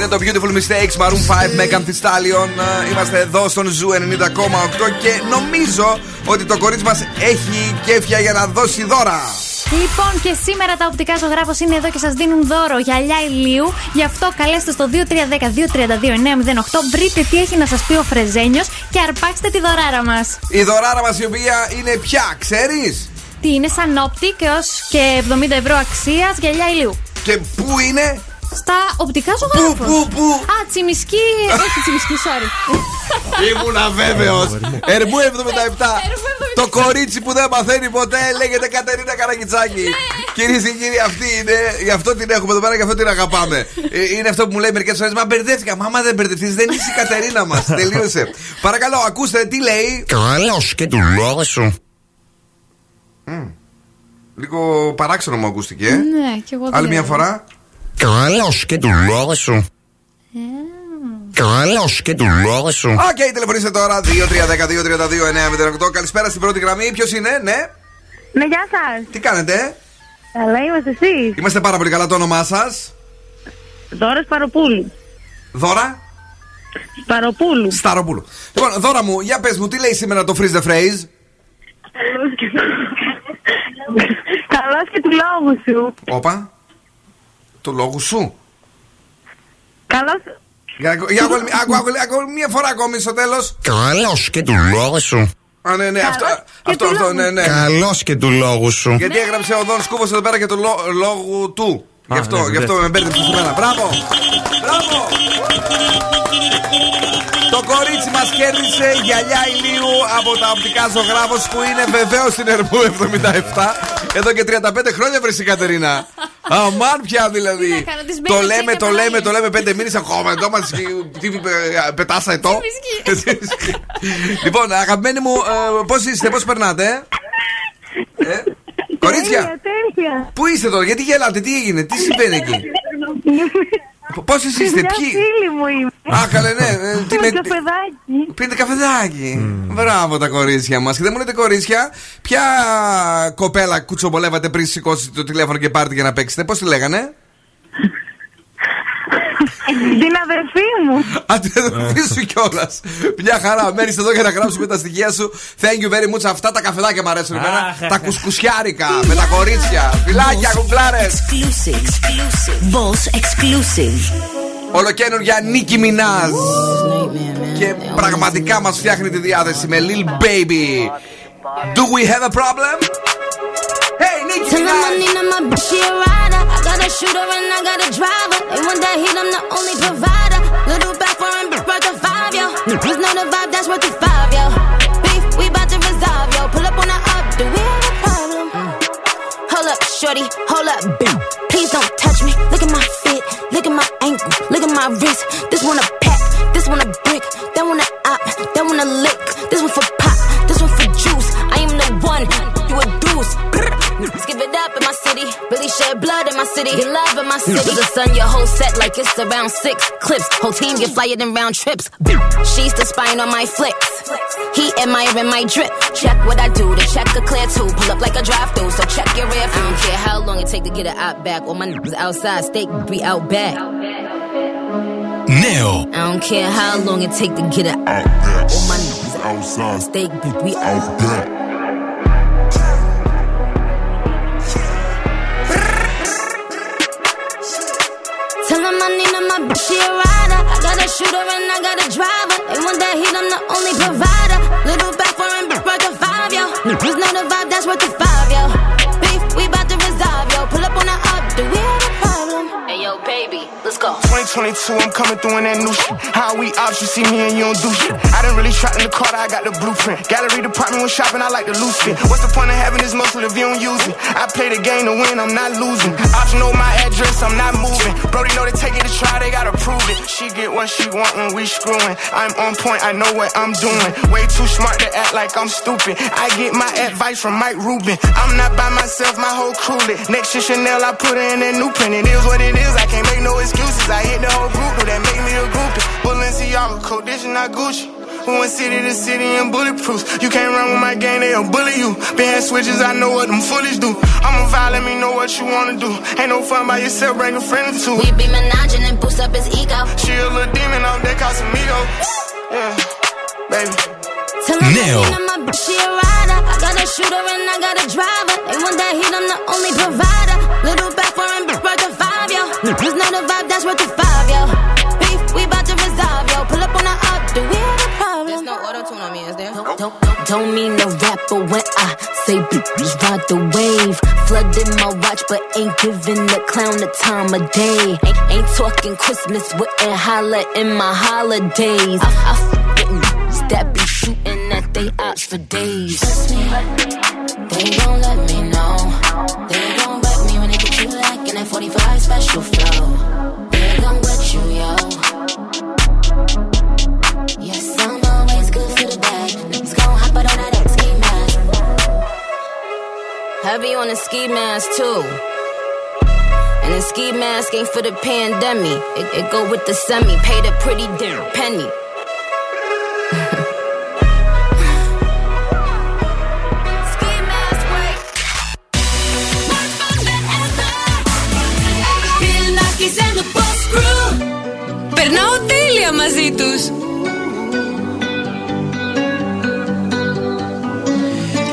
Είναι το Beautiful Mistakes Maroon 5 Megan Thee Stallion. Ε, Είμαστε εδώ στον Zoo 90,8 και νομίζω ότι το κορίτσι μας έχει κέφια για να δώσει δώρα. Λοιπόν, και σήμερα τα οπτικά ζωγράφος είναι εδώ και σας δίνουν δώρο γυαλιά ηλίου. Γι' αυτό καλέστε στο 2310-232-908. Βρείτε τι έχει να σας πει ο Φρεζένιος και αρπάξτε τη δωράρα μας. Η δωράρα μας η οποία είναι πια, ξέρεις; Τι είναι sun optic έως και 70 ευρώ αξίας γυαλιά ηλίου. Και πού είναι; Στα οπτικά ζωγράφος. Πού, πού, πού; Α, τσιμισκή. Όχι τσιμισκή, sorry. Ήμουνα βέβαιος. Ερμού 77. Το κορίτσι που δεν μαθαίνει ποτέ λέγεται Κατερίνα Καρακιτσάκη. Κυρίες και κύριοι, αυτή είναι. Γι' αυτό την έχουμε εδώ πέρα, γι' αυτό την αγαπάμε. Ε, Είναι αυτό που μου λέει μερικές φορές. Μα μπερδεύτηκα. Μα άμα δεν μπερδευτείς, δεν είσαι η Κατερίνα μας. Τελείωσε. Παρακαλώ, ακούστε τι λέει. Καλό και του λόγου σου. Λίγο παράξενο μου ακούστηκε. ε. Ναι, και εγώ δεν Άλλη μια λέω. φορά. Καλό και του λόγου σου. Καλό και του λόγου σου. Οκ, τηλεφωνήστε τώρα. 2-3-10-2-32-9-08. Καλησπέρα στην πρώτη γραμμή. Ποιος είναι, ναι; Ναι, γεια σας. Τι κάνετε, Καλά είμαστε εσείς. Είμαστε πάρα πολύ καλά. Το όνομά σας; Δώρα Σπαροπούλου. Δώρα; Σπαροπούλου. Σταροπούλου. Λοιπόν, δώρα μου, για πες μου, τι λέει σήμερα το freeze the phrase; Καλό και του λόγου σου. Όπα. Του λόγου σου. Καλό. Για, για ακόμη- άκου- άκου- ακόμη μία φορά ακόμη στο τέλος. Καλό και του λόγου σου. Α, ναι, ναι, αυτό, αυτό, αυτό, ναι, ναι. Καλό και του λόγου σου. Γιατί έγραψε ο Δόν Σκούβο εδώ πέρα και το λό- λόγου του. Γι' αυτό, ναι, γι' αυτό ναι. με μπέρδεψε σε μένα. Μπράβο! Μπράβο! Το κορίτσι μας κέρδισε γυαλιά ηλίου από τα οπτικά ζωγράφος που είναι βεβαίως στην Ερμού 77. Εδώ και 35 χρόνια βρει η Κατερίνα. Αμάν πια δηλαδή. Τι να κάνω, τις Το μπαίνω λέμε, και το παράλληλα. λέμε, το λέμε πέντε μήνες ακόμα. Εδώ μας πετάσα ετώ. Λοιπόν, αγαπημένοι μου, πώς είστε, πώς περνάτε, ε; Ε; Κορίτσια, Τέλεια. πού είστε τώρα, γιατί γελάτε, τι έγινε, τι συμβαίνει εκεί; Πώς είστε, Μια ποιοι. φίλη μου είμαι. Α, καλέ, ναι. ε, τι Με με- καφεδάκι. Πίνετε καφεδάκι. Μπράβο τα κορίτσια μας. Και δεν μου λέτε κορίτσια, ποια κοπέλα κουτσομπολεύατε πριν σηκώσετε το τηλέφωνο και πάρετε για να παίξετε. Πώς τη λέγανε; Την αδερφή μου. Α, την αδερφή σου κιόλας. Μια χαρά. Μένεις εδώ για να γράψουμε τα στοιχεία σου. Thank you very much. Αυτά τα καφεδάκια μου αρέσουν εμένα. Αχ, Τα αχ, κουσκουσιάρικα με τα κορίτσια. Φιλάκια, κουκλάρες. Exclusive. Boss exclusive. Ολοκένουργια Νίκη Μινάζ. Και πραγματικά μας φτιάχνει τη διάθεση με Lil Baby. Do we have a problem? Hey, Nicki Tell 'em I need my bitch, she a rider. I got a shooter and I got a driver. They want that heat, I'm the only provider. Little back for him, worth the five, yo. Niggas know the vibe, that's worth the five, yo. Beef, we bout to resolve, yo. Pull up on the up, do we have a problem? Hold up, shorty, hold up, boo. Please don't touch me. Look at my fit, look at my ankle, look at my wrist. This one a pack, this one a brick, that one a op, that one a lick. This one for pop, Just give it up in my city. Really shed blood in my city. Get love in my city. the sun, your whole set like it's around six clips. Whole team get flyer than round trips. She's the spine on my flicks. He admiring my drip. Check what I do. to check a clear too. Pull up like a drive through. So check your rear view. I don't care how long it take to get it out back. All my niggas outside. Steak be out back. Now. I don't care how long it take to get it out back. All my niggas outside. Steak be out back. She a rider. I got a shooter and I got a driver. They want that heat, I'm the only provider. Little back for him, worth the five, yo. Niggas know the vibe, that's worth the five, 22, I'm coming through in that new shit. How we ops, you see me and you don't do shit. I done really shot in the car, I got the blueprint. Gallery department when shopping, I like the loose fit. What's the point of having this muscle if you don't use it? I play the game to win, I'm not losing. Ops know my address, I'm not moving. Brody know they take it to try, they gotta prove it. She get what she want when we screwing. I'm on point, I know what I'm doing. Way too smart to act like I'm stupid. I get my advice from Mike Rubin. I'm not by myself, my whole crew lit. Next to Chanel, I put her in a new print. It is what it is, I can't make no excuses. I hit the whole group, do that make me a groupie. Balenciaga, Codition, not Gucci. We went city to city in bulletproofs. You can't run with my gang, they'll bully you. Been had switches, I know what them foolish do. I'ma vibe, let me know what you wanna do. Ain't no fun by yourself, bring a friend or two. We be menaging and boost up his ego. She a little demon on that Casamigo. Yeah, baby. Tell him Neo. I need him, my bitch, she a rider. I got a shooter and I got a driver. They want that heat, I'm the only provider. Little back for him, worth the five, yo. Niggas know the vibe, that's worth the Don't, don't, mean to rap, but when I say bitches ride the wave, flooding my watch, but ain't giving the clown the time of day. Ain't, ain't talking Christmas, wouldn't holla in my holidays. I, I f***ing that be shooting at they ops for days. They gon' let me Heavy on the ski mask too. And the ski mask ain't for the pandemic. It, it go with the semi. Paid a pretty damn penny. Περνάω τέλεια μαζί τους.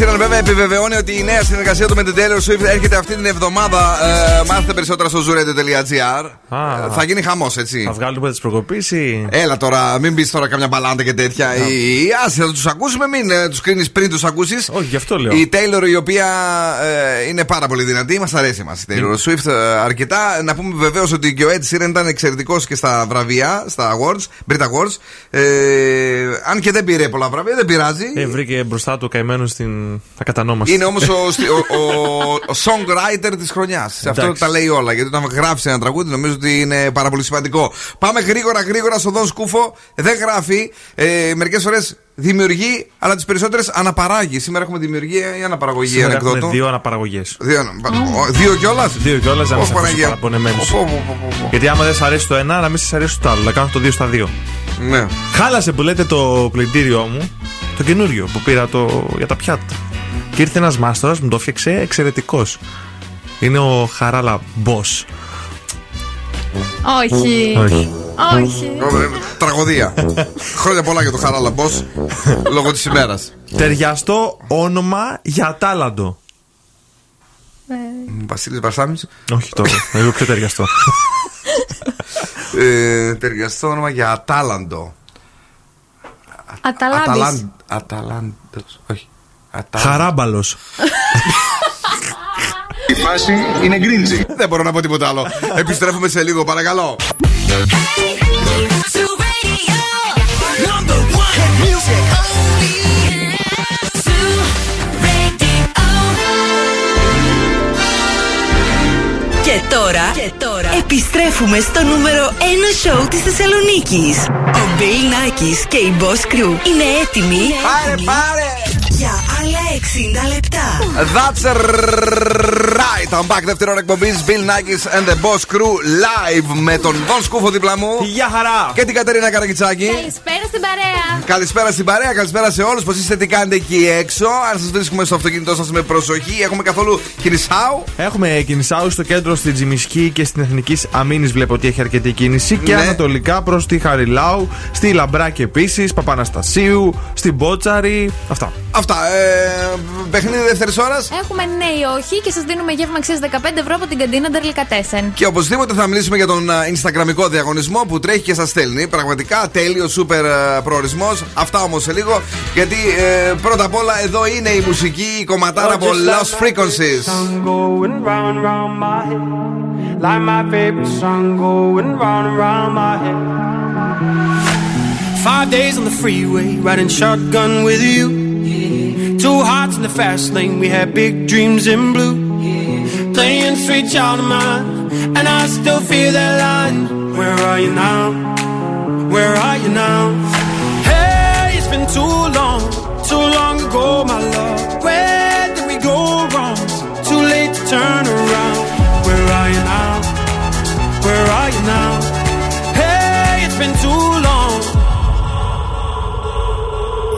hicieron Habits, ο Ed Sheeran βέβαια επιβεβαιώνει ότι η νέα συνεργασία του με την Taylor Swift έρχεται αυτή την εβδομάδα. Ε, μάθετε περισσότερα στο zuradio.gr. Ε, θα γίνει χαμός, έτσι. Θα βγάλουμε τις προκοπή ή. Έλα τώρα, μην πει τώρα καμιά μπαλάντα και τέτοια. Η, άσε, θα τους ακούσουμε, μην ε, τους κρίνεις πριν τους ακούσεις. Όχι, γι' αυτό λέω. Η Taylor η οποία ε, είναι πάρα πολύ δυνατή, μας αρέσει μα η Taylor Swift ε, αρκετά. Να πούμε βεβαίως ότι και ο Ed Sheeran ήταν εξαιρετικός και στα βραβεία, στα Awards, Brit Awards. Ε, αν και δεν πήρε πολλά βραβεία, δεν πειράζει. Ε, βρήκε μπροστά του καημένο στην ακατανόμαστη. Είναι όμως ο, στι- ο, ο, ο songwriter της χρονιάς. Σε αυτό Εντάξει. τα λέει όλα. Γιατί όταν γράφεις ένα τραγούδι, νομίζω ότι είναι πάρα πολύ σημαντικό. Πάμε γρήγορα, γρήγορα στο Δον Σκούφο. Δεν γράφει. Ε, Μερικές φορές δημιουργεί, αλλά τις περισσότερες αναπαράγει. Σήμερα έχουμε δημιουργία ή αναπαραγωγή Σήμερα ανεκδότου. έχουμε δύο αναπαραγωγές. Δύο, ανα- ο- δύο κιόλας; Δύο κιόλας να Ω, μην σα Παναγία. παραπονεμένους. Πω, πω, πω, πω, πω. Γιατί άμα δεν σα αρέσει το ένα, να μην σας αρέσει το άλλο. Να κάνω το δύο στα δύο. Ναι. Χάλασε που λέτε το πλυντήριό μου, το καινούριο που πήρα το, για τα πιάτα. Και ήρθε ένας μάστορας, μου το έφτιαξε εξαιρετικός. Είναι ο Χαράλα Boss. Όχι. Όχι. Όχι. Ε, Τραγωδία. Χρόνια πολλά για το Χαράλα Boss λόγω της ημέρας. Ταιριαστό όνομα για τάλαντο. Βασίλης Βαρσάμι. Όχι το. Εγώ πιο ταιριαστό. Ε, ταιριαστό όνομα για Ατάλαντο. Αταλάντης. Αταλάν- Αταλάντος. Όχι. Ατάλαντο. Χαράμπαλος. Η φάση είναι γκριντζι. Δεν μπορώ να πω τίποτα άλλο. Επιστρέφουμε σε λίγο, παρακαλώ. Και τώρα, και τώρα επιστρέφουμε στο νούμερο 1 σοου της Θεσσαλονίκης. Ο Μπέιλ Νάκης και η Boss Crew είναι έτοιμοι; Πάρε, πάρε! Για άλλα 60 λεπτά. That's right. I'm back. Δεύτερο εκπομπής Bill Nackis and the Boss Crew live με τον Δον Σκούφο δίπλα μου. Γεια χαρά! Και την Κατερίνα Καραγκιτσάκη. Καλησπέρα στην παρέα. Καλησπέρα στην παρέα, καλησπέρα σε όλους. Πώς είστε, τι κάνετε εκεί έξω. Αν σας βρίσκουμε στο αυτοκίνητό σας με προσοχή, έχουμε καθόλου κινησάου. Έχουμε κινησάου στο κέντρο στη Τζιμισκή και στην Εθνική Αμήνης. Βλέπω ότι έχει αρκετή κίνηση. Και Ναι. ανατολικά προς τη Χαριλάου, στη Λαμπράκη επίσης, Παπαναστασίου, στην Μπότσαρη. Αυτά. Αυτά. Ε, παιχνίδι δεύτερης ώρας. Έχουμε ναι ή όχι και σας δίνουμε γεύμα αξίας 15 ευρώ από την καντίνα Ντερλικατέσεν. Και οπωσδήποτε θα μιλήσουμε για τον α, Instagramικό διαγωνισμό που τρέχει και σας στέλνει. Πραγματικά τέλειο, σούπερ προορισμός. Αυτά όμως σε λίγο. Γιατί ε, πρώτα απ' όλα εδώ είναι η μουσική η κομματάρα από Lost Frequencies. Sun going round and round my head. Like my favorite song going round and round my head. Five days on the freeway, riding shotgun with you. Two hearts in the fast lane, we had big dreams in blue. Playing sweet child of mine, and I still feel that line. Where are you now? Where are you now? Hey, it's been too long, too long ago, my love. Where did we go wrong? Too late to turn around. Where are you now? Where are you now?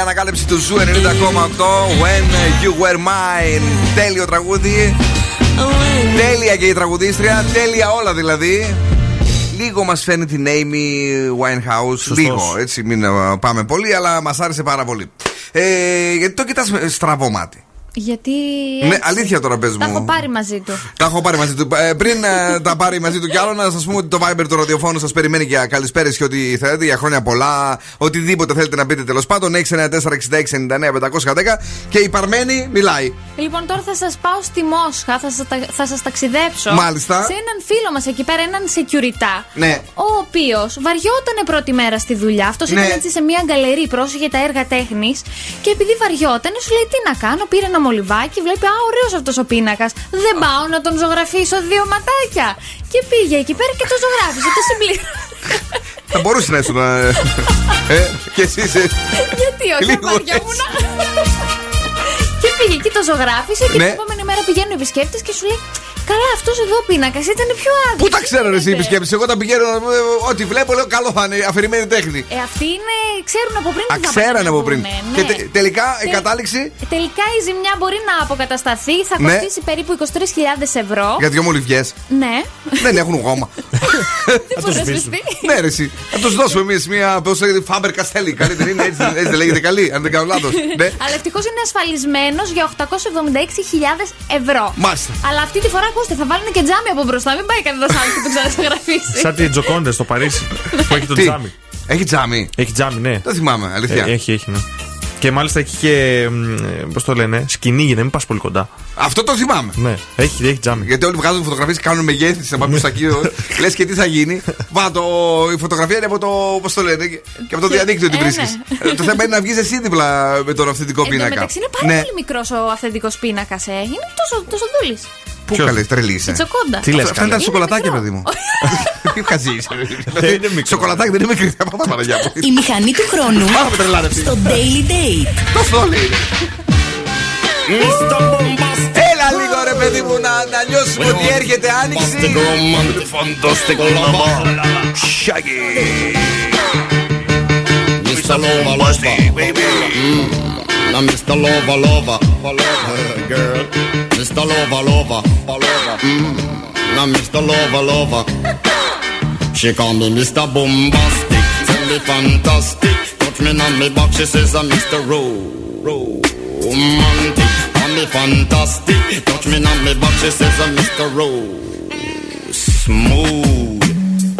ανακάλυψη του Zoo 90,8. When you were mine. Τέλειο τραγούδι. Τέλεια και η τραγουδίστρια. Τέλεια όλα δηλαδή. Λίγο μας φαίνει την Amy Winehouse. Λίγο, έτσι, μην ε, πάμε πολύ, αλλά μας άρεσε πάρα πολύ. Ε, γιατί το κοιτάς με στραβό μάτι. Γιατί. Ναι, έτσι. αλήθεια τώρα πες Τα μου. έχω πάρει μαζί του. Τα έχω πάρει μαζί του. Ε, πριν ε, τα πάρει μαζί του κι άλλο, να σας πούμε ότι το Viber του ραδιοφώνου σας περιμένει για καλησπέρες και ό,τι θέλετε, για χρόνια πολλά. Οτιδήποτε θέλετε να πείτε τέλος πάντων. 694-6699-510 και η Παρμένη μιλάει. Λοιπόν, τώρα θα σας πάω στη Μόσχα, θα σας θα σας ταξιδέψω. Μάλιστα. Σε έναν φίλο μας εκεί πέρα, έναν security. Ναι. Ο οποίος βαριότανε πρώτη μέρα στη δουλειά. Αυτός Ναι. ήταν έτσι σε μια γκαλερί, πρόσεχε τα έργα τέχνης. Και επειδή βαριότανε, σου λέει τι να κάνω. Πήρε ένα μολυβάκι, βλέπει, Α, ωραίος αυτός ο πίνακας. Δεν πάω να τον ζωγραφίσω δύο ματάκια. Και πήγε εκεί πέρα και το ζωγράφισε. Το συμπλήρωσε. Θα μπορούσε να ήσουν. Ε, ε, και εσύ είσαι. Γιατί όχι, Λίγο βαριόμουν. Και πήγε εκεί, το ζωγράφισε και Ναι. την επόμενη μέρα πηγαίνουν οι επισκέπτες και σου λέει Καλά, αυτός εδώ πίνακας ήταν πιο άδειο. Πού τα ξέρω ρε, εσύ οι επισκέπτε. Εγώ τα πηγαίνω. ε, Ό,τι βλέπω, λέω καλό θα είναι. Αφηρημένη τέχνη. Ε, αυτοί είναι, ξέρουν από πριν Α, τι θα ξέρανε πάνε να από πριν. πούνε, Και ναι. τε- τελικά η Τε- κατάληξη; Τελικά η ζημιά μπορεί να αποκατασταθεί. Θα Ναι. κοστίσει περίπου 23.000 ευρώ. Για δυο μολυβιέ. Ναι. Δεν έχουν γόμα. Δεν μπορείς να σβηστεί. ναι, ρε, εσύ. Θα τους δώσουμε εμείς μια. Πώς λέγεται, Φάμπερ Καστέλη. Καλή δεν είναι, έτσι, έτσι δεν λέγεται καλή, αν δεν κάνω λάθος. Ναι. Αλλά ευτυχώς είναι ασφαλισμένος για 876.000 ευρώ. Μάλιστα. Αλλά αυτή τη φορά ακούστε, θα βάλουν και τζάμι από μπροστά. Μην πάει κανένας άλλο και το ξανασυγγραφίσει. Σαν τη Τζοκόντε στο Παρίσι που έχει το Τι; τζάμι. Έχει τζάμι; Έχει τζάμι, ναι. Δεν θυμάμαι, αλήθεια. Ε, έχει, έχει, ναι. Και μάλιστα έχει και. Πώς το λένε, σκηνή για να μην πας πολύ κοντά. Αυτό το θυμάμαι. Ναι, έχει, έχει τζάμι. Γιατί όλοι βγάζουν φωτογραφίες και κάνουν μεγέθη σε πάνω στα κύριο. Λες και τι θα γίνει. Βά το. Η φωτογραφία είναι από το. Πώς το λένε. Και από το Και- διαδίκτυο την ε, βρίσκεις. ναι. Το θέμα είναι να βγεις εσύ δίπλα με τον αυθεντικό Εν τω πίνακα. μεταξύ είναι πάρα Ναι. πολύ μικρός ο αυθεντικός πίνακας, ε. Είναι τόσο, τόσο δούλη. Πού καλές, τρελής είσαι. Η τσοκόντα. Τι λες, αυτά Είναι ήταν σοκολατάκια, μικρό. παιδί μου. Τι χαζί είσαι. Σοκολατάκι δεν είναι μικρή. Θα πάω Παναγιά μου. Η μηχανή του χρόνου Πάρα με τρελάνευση. στο Daily Date. Τόσο όλοι είναι. Έλα λίγο ρε παιδί μου να, να νιώσουμε ότι έρχεται άνοιξη. Shaggy. Mr. Lover, lover. Now, Mr. Lover, lover. Girl. Mr. Lover, lover. Mm. Now, Mr. Lover, lover. She call me Mr. Bombastic. Tell me fantastic. Touch me on me back. She says I'm Mr. Ro- Romantic. Call me fantastic. Touch me on me back. She says I'm Mr. Ro- Smooth.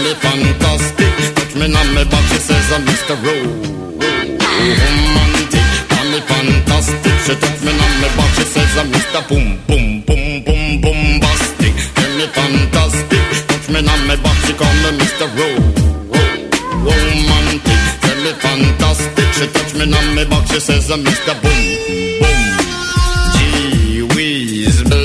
Me fantastic. Touch me on my back, she says I'm Mr. Ro- Romantic. Tell me fantastic. She touch me on my back, she says I'm Mr. Boom, boom, boom, boom, bombastic. Tell me fantastic. Touch me on my back, she call me Mr. Ro- Ro- Romantic. Tell me fantastic. She touch me on my back, she says I'm Mr. Boom, boom.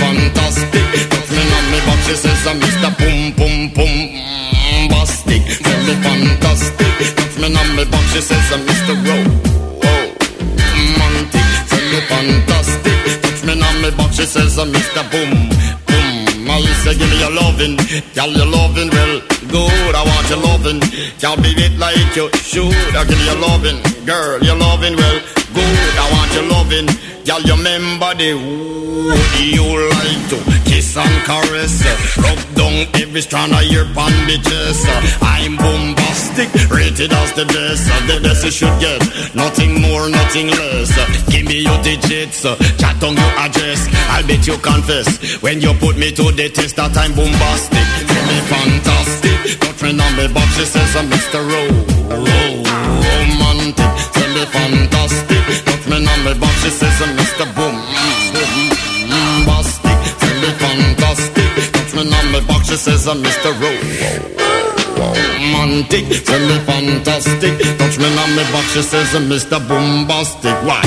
fantastic. Touch me on me back, she says, uh, Mr. Boom, boom, boom, bastic. Tell me fantastic. Touch me on me back, she says, uh, Mr. Romantic, tell me fantastic. Touch me on me back, she says, uh, Mr. Boom, boom. I say, give me your loving, girl, your loving, well, good. I want your loving, girl, be it like you should. I give you your loving, girl, your loving, well, good. I want your loving, girl, you remember the wood you like to kiss and caress. Rub down every strand of your bandages. I'm bombastic, rated as the best. The best you should get, nothing more, nothing less. Give me your digits, chat on your address. I'll bet you confess when you put me to the test that I'm bombastic. Tell me fantastic. Friend on me box, she says I'm Mr. Ro, Ro, romantic. Tell me fantastic. Me box, she says uh, I'm Mr. Boom, bombastic. Tell me fantastic. Got friend on me box, she says I'm Mr. Ro, romantic. Tell me fantastic. Touch me on me box, she says uh, I'm Mr. Bombastic. Why?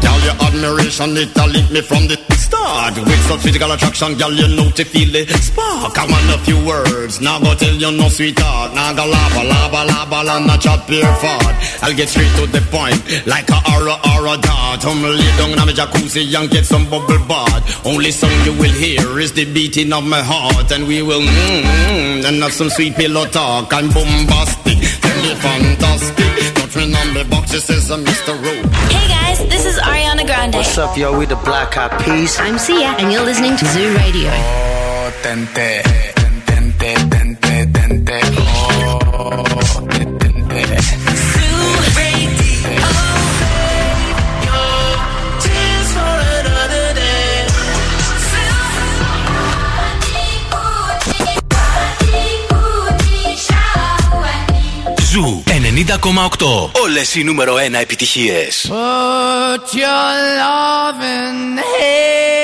Girl, your admiration, it lit me from the start. With such physical attraction, girl, you know to feel the spark. I want a few words, now go tell you no sweetheart. Now go lava, lava, lava, and not chat pure fart. I'll get straight to the point, like a aura, aura dart. I'm lay down in my jacuzzi and get some bubble bath. Only song you will hear is the beating of my heart. And we will, mmm, and have some sweet pillow talk. I'm bombastic, tell me fantastic. Touch on the box, it says I'm Mr. Rowe. Hey guys, this is Ariana Grande. What's up, yo? We the Black Eyed Peas. I'm Sia, and you're listening to Zoo Radio. Oh, tente, tente, Ζου 90,8. Όλες οι νούμερο 1 επιτυχίες. Put your loving hand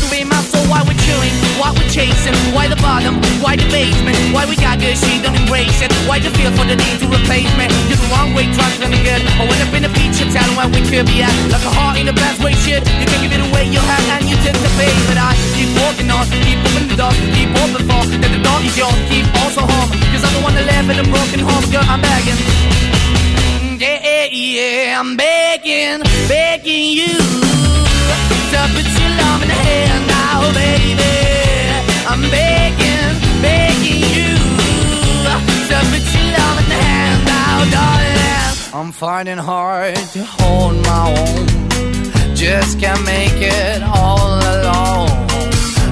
Why we're chewing, why we're chasing, why the bottom, why the basement, why we got good, she don't embrace it. Why the feel for the need to replace me? You're the wrong way, trying to good. I went up in a feature town where we could be at. Like a heart in the best way, shit. You can give it away, you have, and you take the pay. But I keep walking on, keep opening the door, keep open for that the door is yours, keep also home. Cause I'm the one that live in a broken home, girl, I'm begging. Yeah, yeah, I'm begging, begging you to put your love in the hand now, baby. I'm begging, begging you to put your love in the darling. I'm finding hard to hold my own. Just can't make it all alone.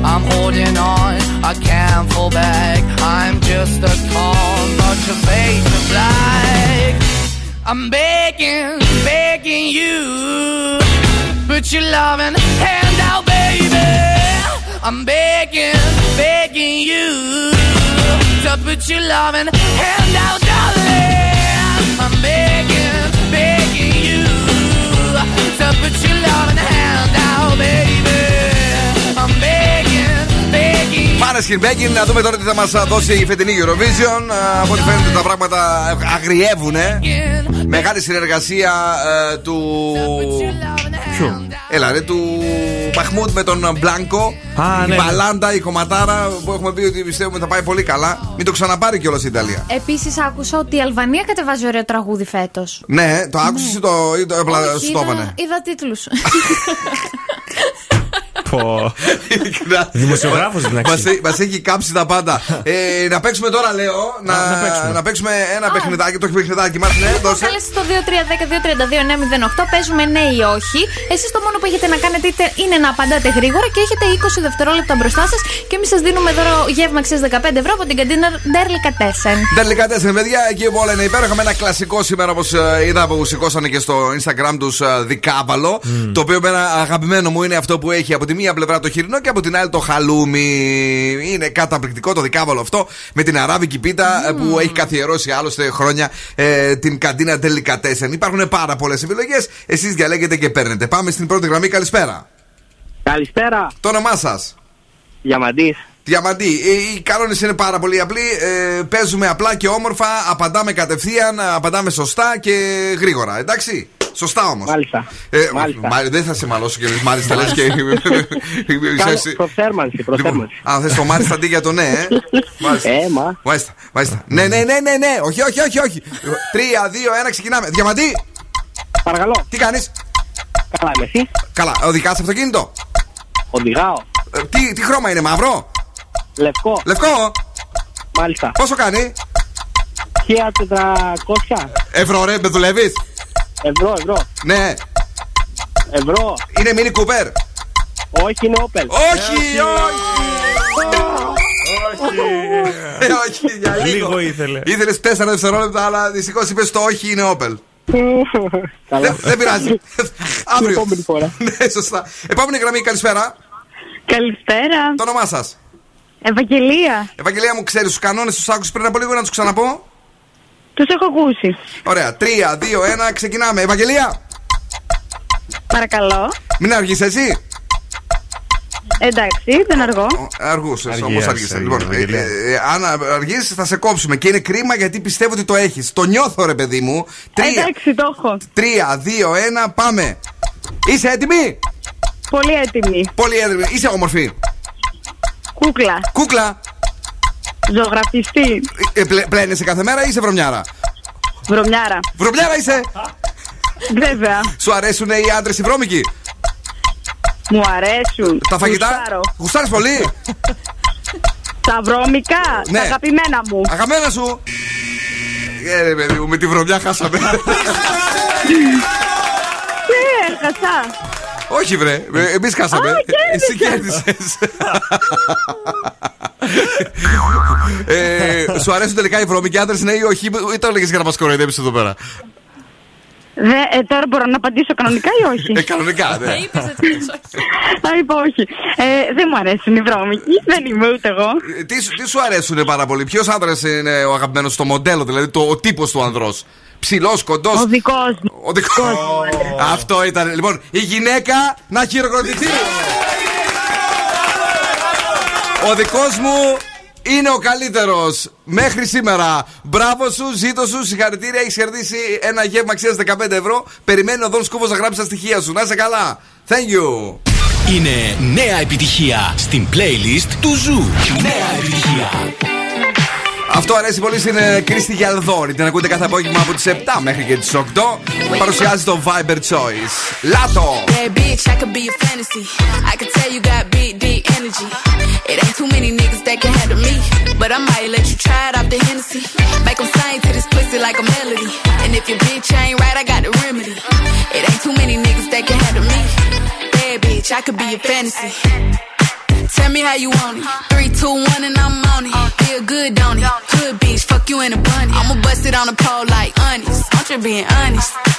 I'm holding on, I can't fall back. I'm just a call, not your face of black. I'm begging, begging you put your loving hand out, baby. I'm begging, begging you to put your loving hand out, darling. I'm begging, begging you to put your loving hand out, baby. I'm begging, begging. Μάνεσχιν Μπέγκιν, να δούμε τώρα τι θα μα δώσει η φετινή Eurovision. Α, Από ό,τι φαίνεται τα πράγματα αγριεύουν. Μεγάλη συνεργασία ε, του. Ποιο; Έλα ρε, του Μαχμούντ με τον Μπλάνκο. Α, η ναι, ναι. Μπαλάντα, η κομματάρα που έχουμε πει ότι πιστεύουμε θα πάει πολύ καλά. Μην το ξαναπάρει κιόλας η Ιταλία. Επίσης, άκουσα ότι η Αλβανία κατεβάζει ωραίο τραγούδι φέτος. Ναι, το άκουσες ή το, ή το απλά σου το έβανε; είδα τίτλους. Πω. Δημοσιογράφος, εντάξει. Μας έχει κάψει τα πάντα. Ε, να παίξουμε τώρα, λέω. Να, να παίξουμε. να παίξουμε ένα παιχνιδάκι. Το παιχνιδάκι μας, ναι, δώσε. Κάλεσε στο 2310-232-908. Παίζουμε ναι ή όχι. Εσείς το μόνο που έχετε να κάνετε είτε είναι να απαντάτε γρήγορα και έχετε 20 δευτερόλεπτα μπροστά σας. Και εμείς σας δίνουμε δώρο γεύμα αξία 15 ευρώ από την καντίνα Ντέρλικα Τέσεν. Τελικά τέσσερα παιδιά, εκεί που όλα είναι υπέροχα. Με ένα κλασικό σήμερα, όπως είδα που σηκώσανε και στο Instagram τους Δικάβαλο. Το οποίο με ένα αγαπημένο μου είναι αυτό που έχει από τη μία πλευρά το χοιρινό και από την άλλη το χαλούμι. Είναι καταπληκτικό το Δικάβαλο αυτό με την αράβικη πίτα ε, που έχει καθιερώσει άλλωστε χρόνια ε, την καντίνα Τελικά τέσσερα. Υπάρχουν πάρα πολλές επιλογές. Εσείς διαλέγετε και παίρνετε. Πάμε στην πρώτη γραμμή. Καλησπέρα. Καλησπέρα. Το όνομά σας; Διαμαντής. Διαμαντή. Ε, Οι κανόνες είναι πάρα πολύ απλοί. Ε, παίζουμε απλά και όμορφα. Απαντάμε κατευθείαν. Απαντάμε σωστά και γρήγορα. Εντάξει; Σωστά όμως. Μάλιστα. Ε, Μάλιστα. μα- δεν θα σε μαλώσω και μάλιστα λες και. Κάνω Προθέρμανση, προθέρμανση. Αν θες το μάλιστα αντί για το ναι, ε; Μάλιστα. Ε, μα. Μάλιστα. μάλιστα. Ναι, ναι, ναι, ναι, ναι. Όχι, όχι, όχι, όχι. Τρία, δύο, ένα, ξεκινάμε. Διαμαντή. Παρακαλώ. Τι κάνεις; Καλά, είμαι εσύ. Καλά. Οδηγά αυτοκίνητο; Οδηγάω. Ε, τι, τι χρώμα είναι, μαύρο; Λευκό. Λευκό; Μάλιστα. Πόσο κάνει; 1400. Ευρώ, ρε, με δουλεύεις; Ευρώ, ευρώ. Ναι. Ευρώ. Είναι Mini Cooper; Όχι, είναι Opel. Όχι, όχι. Ε, όχι, για λίγο. Λίγο ήθελε. Ήθελες 4 δευτερόλεπτα, αλλά δυστυχώς είπες το όχι είναι Opel. Καλά. Δεν- Δεν πειράζει. Αύριο. επόμενη φορά. Ναι, σωστά. Επόμενη γραμμή, καλησπέρα. Καλησπέρα. Το όνομά σας; Ευαγγελία. Ευαγγελία μου, ξέρεις τους κανόνες, τους άκουσες πριν από λίγο να τους ξαναπώ; Τους έχω ακούσει. Ωραία. 3, 2, 1, ξεκινάμε. Ευαγγελία, Παρακαλώ. μην αργείς εσύ. Εντάξει, δεν αργώ. Αργούσε, Αργίας, όμως αργήσε. αργία, Λοιπόν, ε, Ευαγγελία. ε, ε, αν αργήσεις, θα σε κόψουμε. Και είναι κρίμα γιατί πιστεύω ότι το έχεις. Το νιώθω, ρε παιδί μου. Τρία, Εντάξει, το έχω. 3, 2, 1, πάμε. Είσαι έτοιμη; Πολύ έτοιμη. Πολύ έτοιμη. Είσαι όμορφη; Κούκλα. Κούκλα. Ζωγραφιστή. Ε, πλε, πλένεσαι κάθε μέρα ή είσαι βρωμιάρα; Βρωμιάρα. Βρωμιάρα είσαι. Βέβαια. Σου αρέσουν οι άντρες οι βρώμικοι; Μου αρέσουν. Τα φαγητά. Γουστάρω. Γουστάρεις πολύ; Τα βρώμικα. Ναι. Τα αγαπημένα μου. Αγαπημένα σου. Ε, ρε παιδί μου, με τη βρωμιά χάσαμε. Τι έχασα. Όχι, βρε. Εμείς χάσαμε. Α, Εσύ κέρδισες. ε, σου αρέσουν τελικά οι βρώμικοι άντρες, ναι ή όχι, ή το έλεγες για να μας κοροϊδέψεις εδώ πέρα; Δε, ε, τώρα μπορώ να απαντήσω κανονικά ή όχι; Ε, κανονικά, ναι. Θα είπα όχι. Ε, δεν μου αρέσουν οι βρώμικοι. Δεν είμαι ούτε εγώ. Ε, Τι, σου- τι σου αρέσουν πάρα πολύ, Ποιος άντρα είναι ο αγαπημένος στο μοντέλο, δηλαδή το, ο τύπος του ανδρός; Ψηλός, κοντός; Ο δικός μου. Ο δικός Αυτό ήταν. Λοιπόν, η γυναίκα να χειροκροτηθεί. Ο δικός μου είναι ο καλύτερος μέχρι σήμερα. Μπράβο σου, ζήτω σου, συγχαρητήρια. Έχεις κερδίσει ένα γεύμα αξίας 15 ευρώ. Περιμένει ο Δόν Σκούβο να γράψει τα στοιχεία σου. Να είσαι καλά. Thank you. Είναι νέα επιτυχία στην playlist του Zoo. Νέα επιτυχία. Αυτό αρέσει πολύ στην ε, Χριστίνα Γιαλδόρη. Την ακούτε κάθε απόγευμα από τις 7 μέχρι και τις 8. Παρουσιάζει το Viber Choice. Latto! Bad bitch, I could be a fantasy. I could tell you got big dick energy. It ain't too many that can handle me. But I might let you try it off the Hennessy. Make them sing to this pussy like a melody. And if your bitch ain't right, I got the remedy. It ain't too many niggas that can handle me. Bad bitch, I could be a fantasy. Tell me how you want it. Three, two, one, and I'm on it. Feel good, don't it? Hood bitch, fuck you in a bunny. I'ma bust it on the pole like honest. I'm just being honest.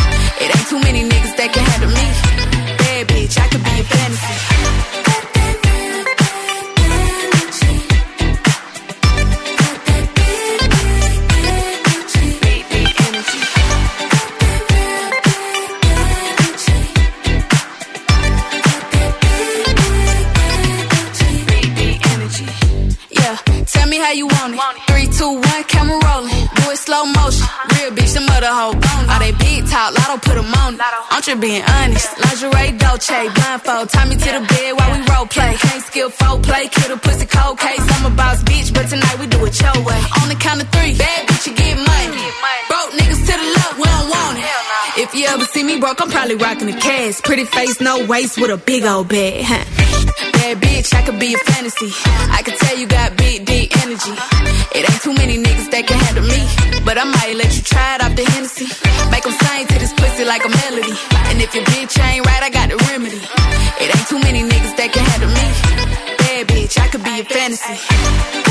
Lotto put 'em on it. I'm just being honest. Lingerie, Dolce, blindfold. Tie me to the bed while we role play. Can't skill folk play, kill the pussy cold case. I'm a boss bitch, but tonight we do it your way. On the count of three, bad bitch, you get money. Broke niggas to the left, we don't want it. If you ever see me broke, I'm probably rocking a cash. Pretty face, no waist, with a big old bag. Huh? Bad bitch, I could be a fantasy. I could tell you got big, deep energy. It ain't too many niggas that can handle me. But I might let you try it off the Hennessy. Make them sing like a melody. And if your bitch ain't right, I got the remedy. It ain't too many niggas that can handle me. Bad bitch, I could be a fantasy.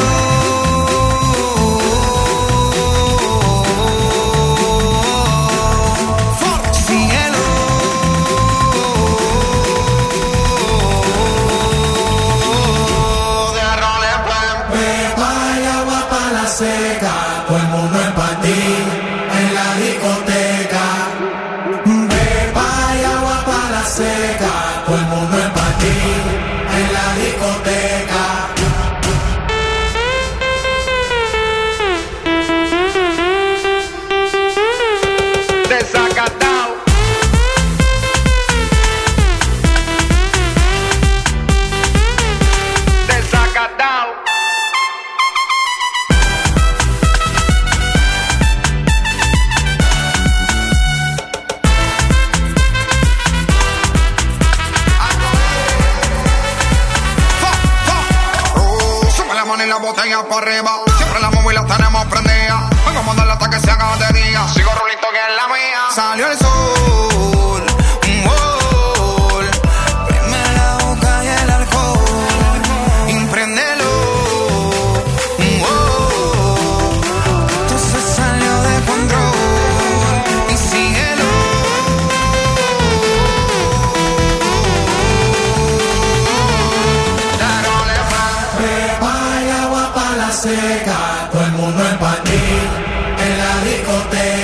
Seca, todo el mundo en patí, en la discoteca.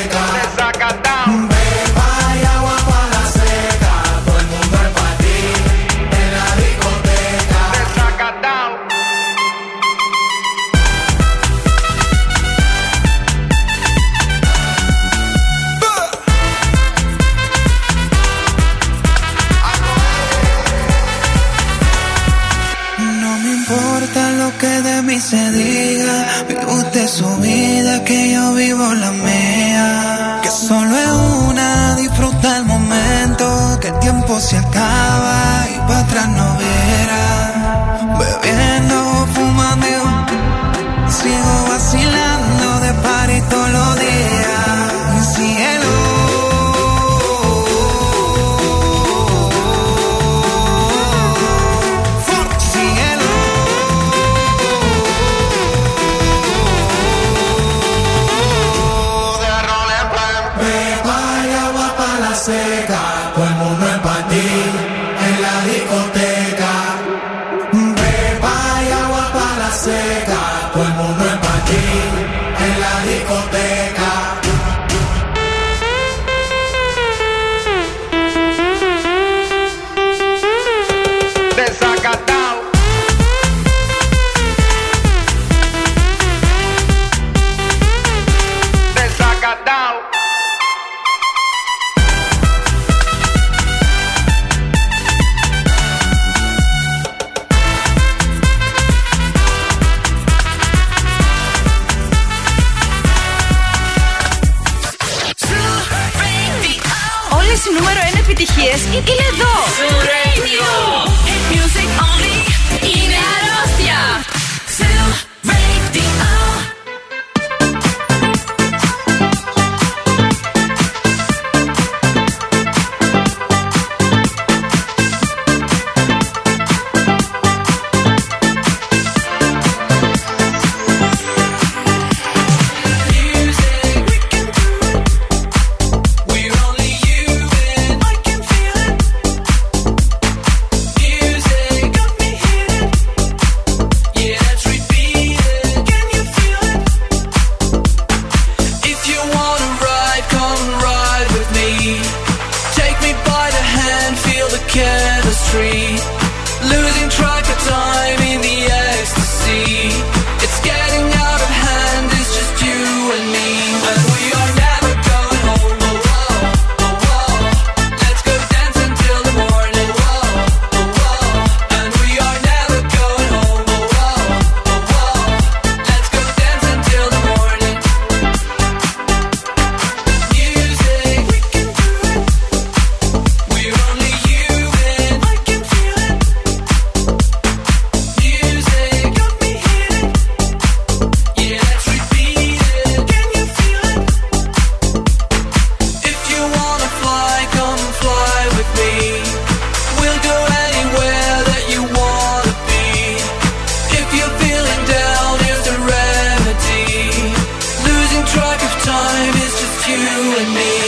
And me.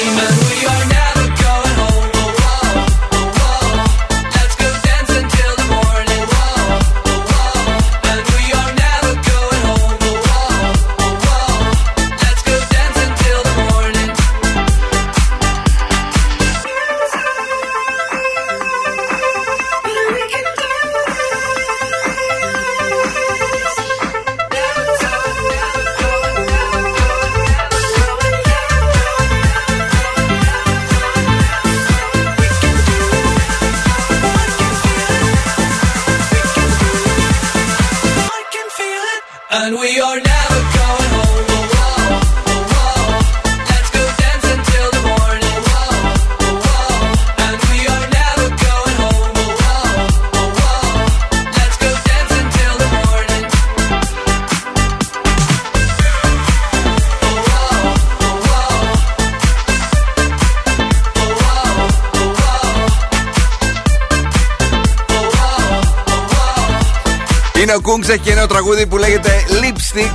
Ο Κούγκ, έχει ένα τραγούδι που λέγεται Lipstick.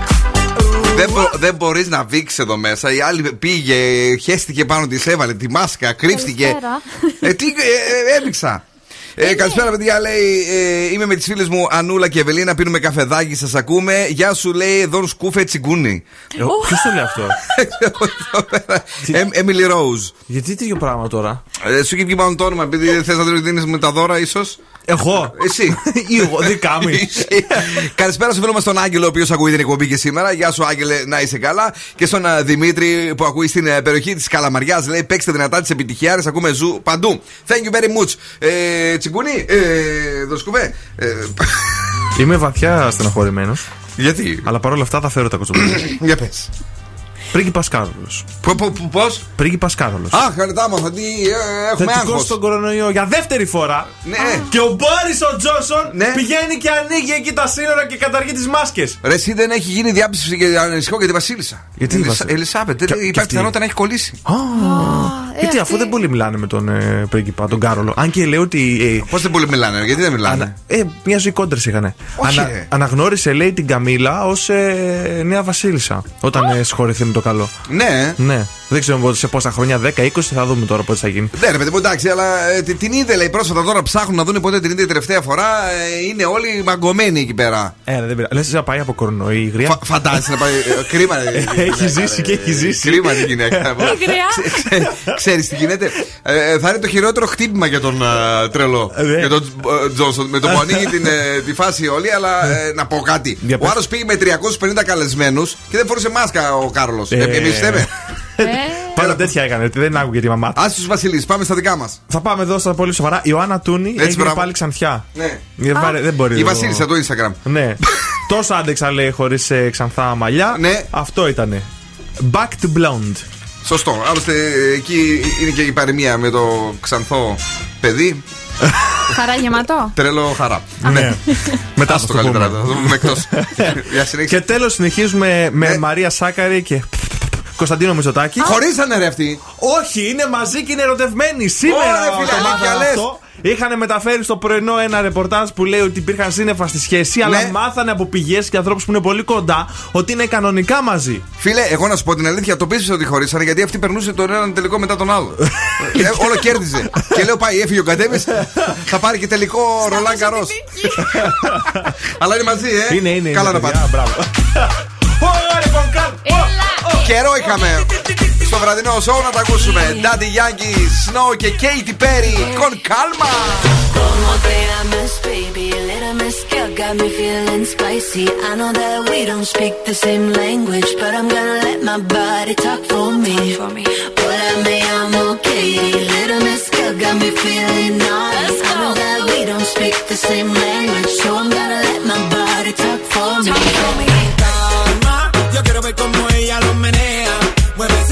Δεν, μπο, δεν μπορείς να βήξεις εδώ μέσα. Η άλλη πήγε, χέστηκε πάνω της, έβαλε τη μάσκα, κρύφτηκε. Καλησπέρα. ε, τι, ε, ε, έδειξα. Ε, καλησπέρα, παιδιά. Λέει, ε, είμαι με τις φίλες μου Ανούλα και Ευελίνα. Πίνουμε καφεδάκι, σας ακούμε. Γεια σου, λέει, εδώ σκούφε τσιγκούνι. Ποιος το λέει αυτό; Έμιλι Ρόουζ. Γιατί τέτοιο πράγμα τώρα; Ε, σου έχει βγει πάνω το όνομα, επειδή θες να το δίνεις με τα δώρα, ίσως; Εγώ; Εσύ. Ή εγώ, δικά μου. Εσύ. Καλησπέρα στο φίλο μας τον Άγγελο, ο οποίος ακούει την εκπομπή και σήμερα. Γεια σου, Άγγελε, να είσαι καλά. Και στον α, Δημήτρη που ακούει στην ε, περιοχή της Καλαμαριάς. Λέει: Παίξτε δυνατά τις επιτυχιάρες. Ακούμε ζου παντού. Thank you very much. Ε, τσιγκούνι, ε, δοσκουβέ. Ε, Είμαι βαθιά στενοχωρημένος. γιατί; Αλλά παρόλα αυτά θα φέρω τα κοτσομπολιά. Για πες. Πρίγκιπας Κάρολο. Πώς; Πρίγκιπας Κάρολο. Αχ, χαριτά μα, τι ε, έχουμε Θετικός άγχος. στον κορονοϊό για δεύτερη φορά. Ναι. Και ο Μπόρις ο Τζόνσον Ναι. πηγαίνει και ανοίγει εκεί τα σύνορα και καταργεί τις μάσκες. Ρε, εσύ δεν έχει γίνει διάψευση και ανησυχώ για τη Βασίλισσα. Γιατί η Ελισά- Βασίλισσα; Ελισάβετ, δεν- Και- και υπάρχει αυτή. πιθανότητα να έχει κολλήσει. Γιατί ε, αφού δεν πολύ μιλάνε με τον ε, πρίγκιπα, τον Κάρολο. Αν και λέει ότι. Ε, Πώς δεν πολύ μιλάνε, γιατί δεν μιλάνε; ανα- ε, μια ζωή κόντρες είχαν. Όχι, ρε. αναγνώρισε, λέει, την Καμίλα ως ε, νέα Βασίλισσα. Όταν ε, συγχωρεθεί με το καλό. Ναι, Ναι. Δεν ξέρω σε πόσα χρόνια, 10-20 θα δούμε τώρα πώ θα γίνει. Ναι, ρε παιδί μου, εντάξει, αλλά ε, την- την είδε λέει πρόσφατα τώρα ψάχνουν να δουν πότε την είδε η τελευταία φορά. ε, είναι όλοι μαγκωμένοι εκεί πέρα. Ε, δεν πειράζει. Λες να πάει από κορονοϊ η γριά; Φαντάζεσαι να πάει. ε, Κρίμα. ρε, η Έχει γυναίκα, ζήσει ρε. και έχει ζήσει. Κρίμα την γυναίκα. γριά; Ξέρεις τι γίνεται. Ε, θα είναι το χειρότερο χτύπημα για τον ε, τρελό. Ναι. Για τον ε, Τζόνσον. Με το που ανοίγει την, ε, τη φάση όλη, αλλά ε, να πω κάτι. Για Ο πες. άλλος πήγε με 350 καλεσμένους και δεν φορούσε μάσκα ο Κάρλο. Ε. Εμείς θέμε. Πάντα τέτοια έκανε. ότι Δεν άκουγε τη μαμά του. Α τους Βασιλείς, πάμε στα δικά μας. Θα πάμε εδώ στα πολύ σοβαρά. Η Ιωάννα Τούνη Έτσι, έγινε μπράβο. πάλι ξανθιά. Ναι. Ε, βάρε- Δεν μπορεί. Η εδώ. Βασίλισσα το Instagram. Ναι. Τόσο άντεξα λέει χωρίς ξανθά μαλλιά. Ναι. Αυτό ήτανε. Back to blonde. Σωστό. Άλλωστε εκεί είναι και η παροιμία με το ξανθό παιδί. Χαρά γεματό. Τρελό χαρά. Ναι. Μετά Άστο θα το καλύτερα. πούμε. Θα το πούμε εκτός. Για συνέχεια. Και τέλος συνεχίζουμε με Ναι. Μαρία Σάκαρη και Κωνσταντίνο Μητσοτάκη. Χωρίσανε ρε αυτοί. Όχι, είναι μαζί και είναι ερωτευμένοι. Σήμερα Ωραία, φίλε, το αλήθεια μάθαμε λες. αυτό. Είχαν μεταφέρει στο πρωινό ένα ρεπορτάζ που λέει ότι υπήρχαν σύννεφα στη σχέση, αλλά Ναι. μάθανε από πηγές και ανθρώπους που είναι πολύ κοντά ότι είναι κανονικά μαζί. Φίλε, εγώ να σου πω την αλήθεια, το πίστεψα ότι χωρίσανε γιατί αυτή περνούσε τον έναν τελικό μετά τον άλλο. Ε, όλο κέρδιζε. και λέω πάει, έφυγε ο Κατέμι, θα πάρει και τελικό Ρολάν Καρός. Αλλά είναι μαζί, ε. Είναι, είναι. Καλά είναι, να πάτε. παιδιά, Μπράβο. Ωραία, λοιπόν, κάτω. Καιρό είχαμε στο βραδινό σοου να τα ακούσουμε. Daddy Yankee, Snow και Katy Perry. Con calma. Como te amas, baby, a little mezcal got me feeling spicy. I know that we don't speak the same language, but I'm gonna let my body talk for me. Hola, me llamo Katie, little mezcal got me feeling naughty. I know that we don't speak the same language, so I'm gonna let my body talk for me. Quiero ver cómo ella lo menea. Mueve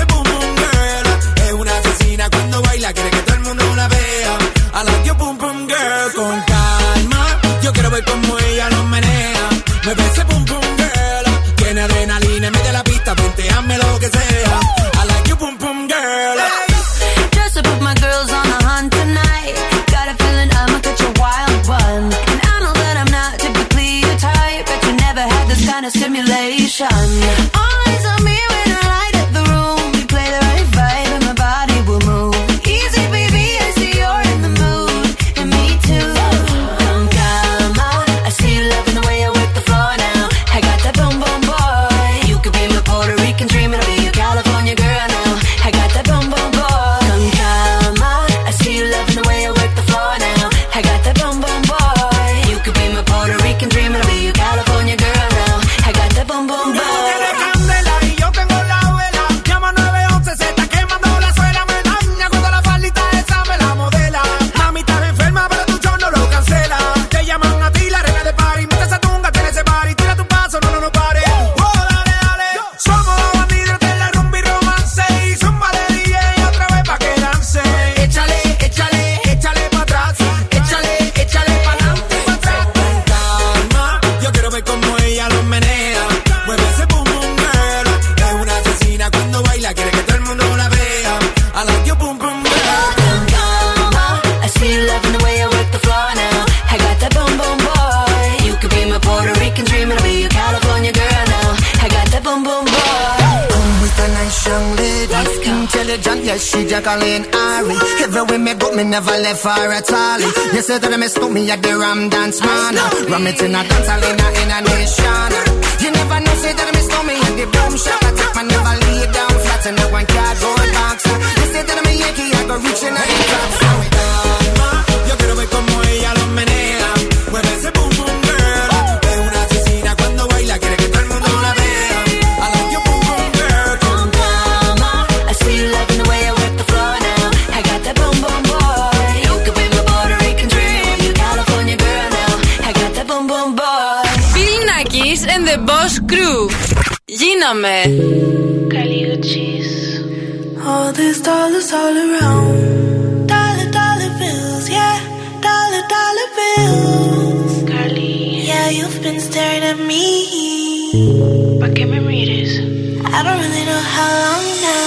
she Jacqueline Ari. Everywhere me go, me never left her at all. You say that I miss me at the Ram Dance Man. Ram it in a dance in a, in a nation. You never know, say that I miss me at the boom shop. I take my never lay down flat in a one cardboard box. You say that I'm a Yankee, I go reaching out the top. Yo quiero ver cómo ella lo menea. Mueve ese boom Dame. All these dollars all around. Dollar, dollar bills, yeah. Dollar, dollar bills. Carly. Yeah, you've been staring at me. Pa' que me mires. I don't really know how long now.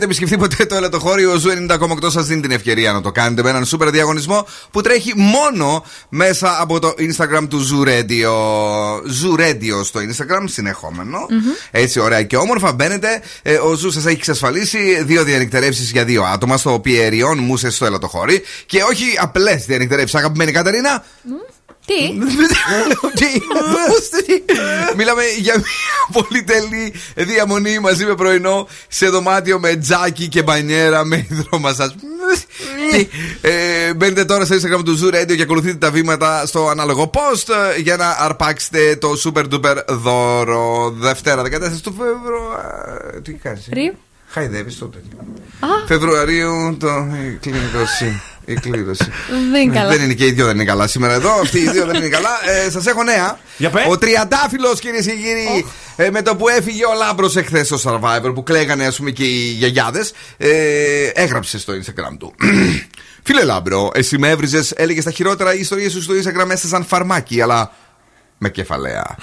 Έχετε επισκεφθεί ποτέ το Ελατοχώρι; Ο Zoo 90,8 σας δίνει την ευκαιρία να το κάνετε με έναν σούπερ διαγωνισμό που τρέχει μόνο μέσα από το Instagram του Zoo Radio. Zoo Radio στο Instagram, συνεχόμενο. Έτσι, ωραία και όμορφα μπαίνετε. Ε, ο Zoo σας έχει εξασφαλίσει δύο διανυκτερεύσεις για δύο άτομα στο Πιερίων Μούσες στο Ελατοχώρι. Και όχι απλές διανυκτερεύσεις, αγαπημένη Κατερίνα. Τι; Τι; Μιλάμε για μια πολυτελή διαμονή μαζί με πρωινό σε δωμάτιο με τζάκι και μπανιέρα με υδρομασάζ. Τι. Ε, Μπαίνετε τώρα στο Instagram του Zoo Radio και ακολουθείτε τα βήματα στο ανάλογο post ε, για να αρπάξετε το super duper δώρο. Δευτέρα 14 του Φεβρουαρίου. Τι κάνεις. Ρι. Χαϊδεύεις το τέτοιο. Α, Φεβρουαρίου το. η κλήρωση. Η κλήρωση. δεν είναι καλά. Δεν είναι και οι δύο δεν είναι καλά σήμερα εδώ. Αυτοί οι δύο δεν είναι καλά. Ε, Σας έχω νέα. Για πες. Ο Τριαντάφυλλος, κυρίες και κύριοι, ε, με το που έφυγε ο Λάμπρος εχθές στο Survivor που κλαίγανε ας πούμε και οι γιαγιάδες, ε, έγραψε στο Instagram του. Φίλε Λάμπρο, εσύ με έβριζες, έλεγες τα χειρότερα οι ιστορίες σου στο Instagram μέσα σαν φαρμάκι, αλλά με κεφαλαία.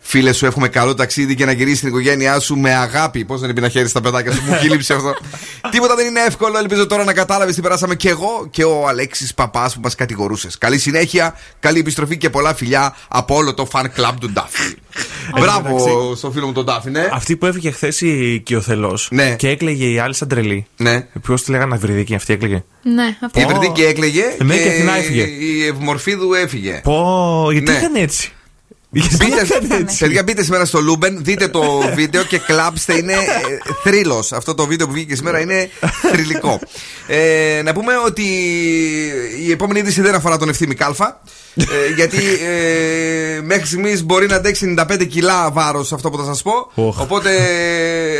Φίλε σου, εύχομαι καλό ταξίδι και να γυρίσει την οικογένειά σου με αγάπη. Πώς δεν είναι να χέρι στα παιδάκια σου, μου χείληψε αυτό. Τίποτα δεν είναι εύκολο. Ελπίζω τώρα να κατάλαβες τι περάσαμε και εγώ και ο Αλέξης Παπάς που μας κατηγορούσες. Καλή συνέχεια, καλή επιστροφή και πολλά φιλιά από όλο το fan club του Ντάφι. Μπράβο στο φίλο μου τον Ντάφι, ναι. Αυτή που έφυγε χθες η Κιοθελό Ναι. και έκλαιγε η άλλη σαν τρελή. Ναι. Ποιος τη λέγανε Ευρυδίκη, αυτή έκλαιγε; Ναι, αυτό. Η Ευρυδίκη έκλαιγε Ναι, και και αυτήν έφυγε. η Ευμορφίδου έφυγε. Πω, γιατί Ναι. έκανε έτσι; Μπείτε, παιδιά, μπείτε σήμερα στο Luben, δείτε το βίντεο και κλάψτε. Είναι θρύλος. Αυτό το βίντεο που βγήκε σήμερα είναι θρυλικό. Ε, να πούμε ότι η επόμενη είδηση δεν αφορά τον ευθύμη Κάλφα. Ε, γιατί ε, μέχρι στιγμής μπορεί να αντέξει 95 κιλά βάρος αυτό που θα σας πω. Οχ. Οπότε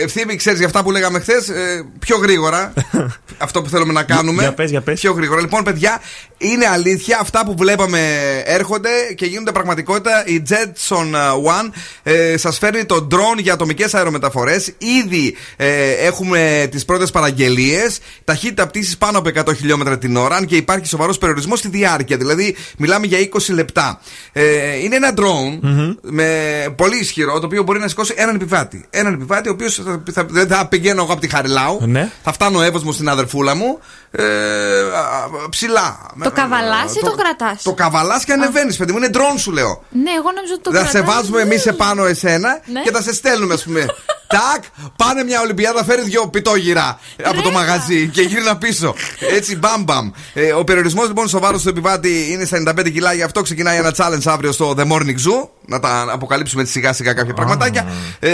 ευθύμη, ξέρεις για αυτά που λέγαμε χθες, πιο γρήγορα. αυτό που θέλουμε να κάνουμε. Για πες, για πες. Πιο γρήγορα. Λοιπόν, παιδιά, είναι αλήθεια. Αυτά που βλέπαμε έρχονται και γίνονται πραγματικότητα. Η Jetson One ε, σας φέρνει το drone για ατομικές αερομεταφορές. Ήδη ε, έχουμε τις πρώτες παραγγελίες. Ταχύτητα πτήσης πάνω από 100 χιλιόμετρα την ώρα. Αν και υπάρχει σοβαρός περιορισμός στη διάρκεια. Δηλαδή, μιλάμε για 20 λεπτά. Ε, είναι ένα drone με πολύ ισχυρό, το οποίο μπορεί να σηκώσει έναν επιβάτη. Έναν επιβάτη, ο οποίος θα, θα, δεν θα πηγαίνω εγώ από τη Χαριλάου. Ναι. Θα φτάνω εύωσμο στην αδερφούλα μου. Ε, α, α, ψηλά. Το καβαλάς ή το κρατάς; Το καβαλάς και ανεβαίνεις, παιδί μου. Είναι drone σου λέω. Ναι, εγώ νόμιζα ότι το Θα σε κρατάς. βάζουμε εμείς επάνω εσένα Ναι. και θα σε στέλνουμε, ας πούμε. Τάκ, πάνε μια Ολυμπιάδα, φέρεις δυο πιτόγυρα από το μαγαζί και γύρνα πίσω. Έτσι, μπαμ μπαμ. Ε, ο περιορισμός λοιπόν στο βάρο του επιβάτη είναι στα 95 κιλά, γι' αυτό ξεκινάει ένα challenge αύριο στο The Morning Zoo. Να τα αποκαλύψουμε σιγά σιγά κάποια πραγματάκια. Ε,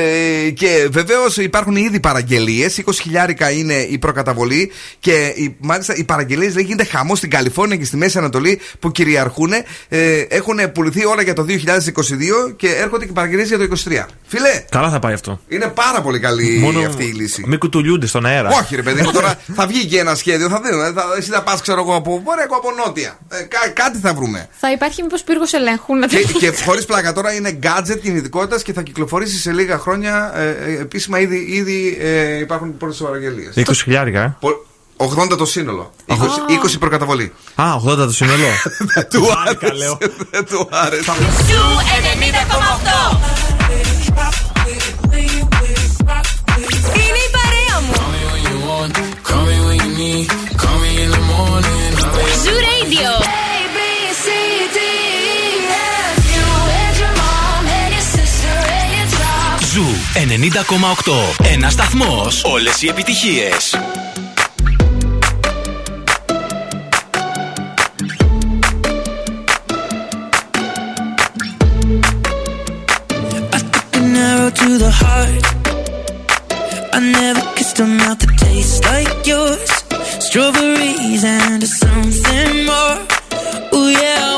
και βεβαίως υπάρχουν ήδη παραγγελίες. 20 χιλιάρικα είναι η προκαταβολή. Και οι, μάλιστα οι παραγγελίες λέει γίνεται χαμός στην Καλιφόρνια και στη Μέση Ανατολή που κυριαρχούν. Ε, έχουν πουληθεί όλα για το 2022 και έρχονται και παραγγελίες για το 2023. Φιλέ, Καλά θα πάει αυτό. είναι πάρα πολύ καλή Μόνο αυτή η λύση. Μην κουτουλιούνται στον αέρα. Όχι, ρε παιδί μου, τώρα θα βγει και ένα σχέδιο. Θα δούμε. Θα, εσύ θα πας, ξέρω εγώ, από βόρεια, εγώ από νότια. Ε, κά- κάτι θα βρούμε. Θα υπάρχει μήπως πύργος ελέγχου να το και και χωρίς πλάκα τώρα είναι gadget κινητικότητας και θα κυκλοφορήσει σε λίγα χρόνια. Ε, ε, επίσημα ήδη, ήδη ε, υπάρχουν πρώτες παραγγελίες. 20 χιλιάρικα, ε. 80 το σύνολο. 20, 20 προκαταβολή. Α, 80 το σύνολο. Δεν του άρεσε. Δεν του άρεσε. Zoo 90,8. Είναι η παρέα μου. Zoo Radio. Zoo 90,8. Ένας σταθμός. Όλες οι επιτυχίες. To the heart. I never kissed a mouth that tastes like yours. Strawberries and something more. Ooh yeah,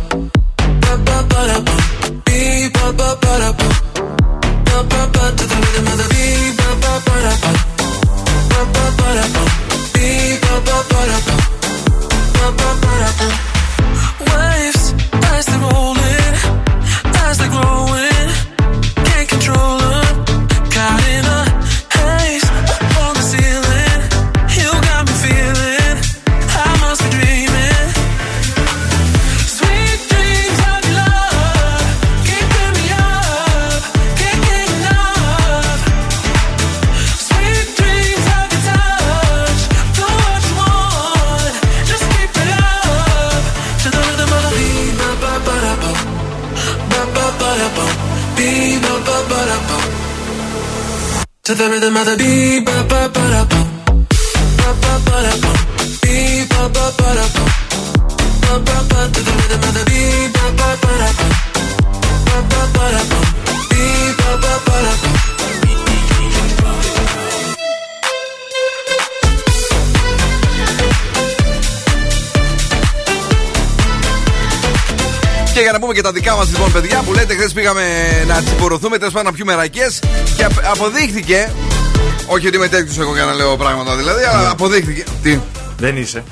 πήγαμε να τσιμπορωθούμε, τέλος πάντων να πιούμε ρακές και απ- αποδείχθηκε. Όχι ότι είμαι τέτοιος εγώ για να λέω πράγματα δηλαδή, αλλά αποδείχθηκε. Τι; Δεν είσαι.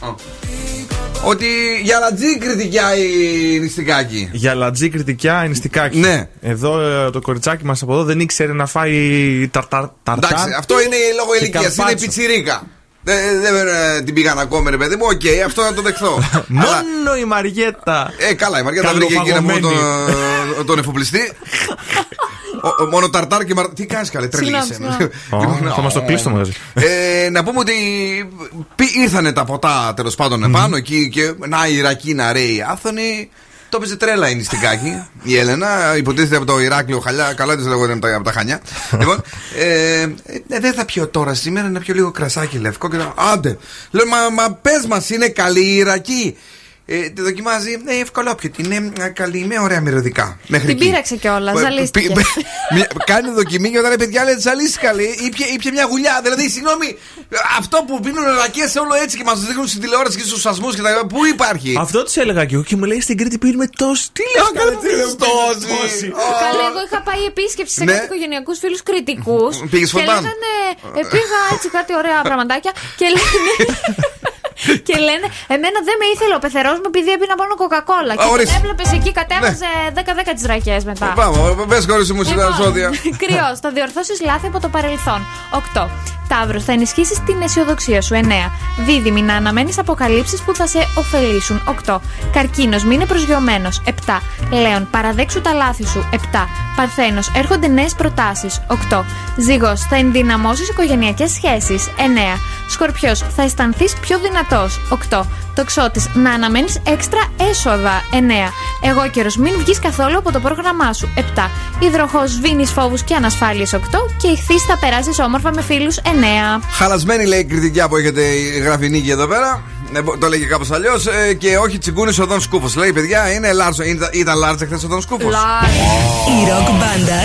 Ότι για λατζή κριτικιά η νηστικάκη. Για λατζή κριτικιά ενιστικάκι. Ναι. Εδώ ε, το κοριτσάκι μας από εδώ δεν ήξερε να φάει ταρτάρ. ταρτάρ Εντάξει, αυτό είναι λόγω και ηλικίας, είναι καρπάτσο. πιτσιρίκα. Δεν δεν, ε, την πήγαν ακόμη, ρε παιδί μου. Οκ, αυτό να το δεχθώ. Αλλά- Μόνο η Μαριέτα. Ε, καλά, η Μαριέτα βρήκε εκεί να πούμε τον, ε, τον εφοπλιστή. Ο- ο- μόνο ταρτάρ και μαρ... Τι κάνεις καλέ, τρελή Συγγνώμη, είσαι. Ω, Θα μας το κλείσει το μαγαζί. Ε, να πούμε ότι πι- ήρθανε τα ποτά τέλος πάντων επάνω εκεί και να η Ιρακή να ρέει άφθονη. Το έπαιζε τρέλα η νηστικάκη, η Έλενα. Υποτίθεται από το Ηράκλειο χαλιά. Καλά της λέγω από τα, από τα χανιά. λοιπόν, ε, ε, δεν θα πιω τώρα σήμερα να πιω λίγο κρασάκι λευκό και να. Άντε. Λέω, μα, μα πες μας, είναι καλή η Ιρακή. Ε, τη δοκιμάζει. Ε, ευκολόπιτη. Είναι ε, καλή, με ωραία μυρωδικά. Μέχρι Την εκεί. πείραξε κιόλας, Ε, ζαλίστηκε. πι- μια- κάνει δοκιμή και όταν λέει παιδιά λέει ζαλίστηκα λέει ήπια, ήπια μια γουλιά. Δηλαδή, συγγνώμη, αυτό που πίνουν ρακέ όλο έτσι και μας δείχνουν στην τηλεόραση και στους σασμού και τα λοιπά, Πού υπάρχει; Αυτό τη έλεγα και εγώ και μου λέει στην Κρήτη πίνουμε τόσο. Τι λε, καλά, τι λες, τόση. Καλά, εγώ είχα πάει επίσκεψη σε Ναι. κάτι οικογενειακούς φίλους κριτικούς. Πήγες Και φοντάν. λέγανε. ε, πήγα έτσι κάτι ωραία πραγματάκια και λένε. και λένε, Εμένα δεν με ήθελε ο πεθερός μου επειδή έπεινα μόνο κοκακόλα. Και ορίστε. τον έβλεπες εκεί, κατέβαζε 10-10 τις ρακές μετά. Πάμε, πε χωρίς μουσικά ζώδια. Κρυός. Θα διορθώσεις λάθη από το παρελθόν. 8. Ταύρο. Θα ενισχύσεις την αισιοδοξία σου. 9. Δίδυμη. Να αναμένεις αποκαλύψεις που θα σε ωφελήσουν. 8. Καρκίνος. Μείνε προσγειωμένος. 7. Λέων. Παραδέξου τα λάθη σου. 7. Παρθένος. Έρχονται νέες προτάσεις. 8. Ζυγός. Θα ενδυναμώσεις οικογενειακές σχέσεις. 9. Σκορπιός. Θα αισθανθείς πιο δυνατός. 8. Τοξότης. Να αναμένεις έξτρα έσοδα. 9. Εγώ καιρο. Μην βγεις καθόλου από το πρόγραμμά σου. 7. Υδροχός. Σβήνει φόβους και ανασφάλειες. 8. Και ηχθείς. Θα περάσεις όμορφα με φίλους. 9. Χαλασμένη λέει η κριτικιά που έχετε γράφει νίκη εδώ πέρα. Ε, Το λέγε κάπως αλλιώς. Και όχι τσιγκούνι οδόν σκούφος. Λέει παιδιά είναι Λάρσο. Ήταν, ήταν Λάρσο χθες οδόν σκούφος. Η ροκ μπάντα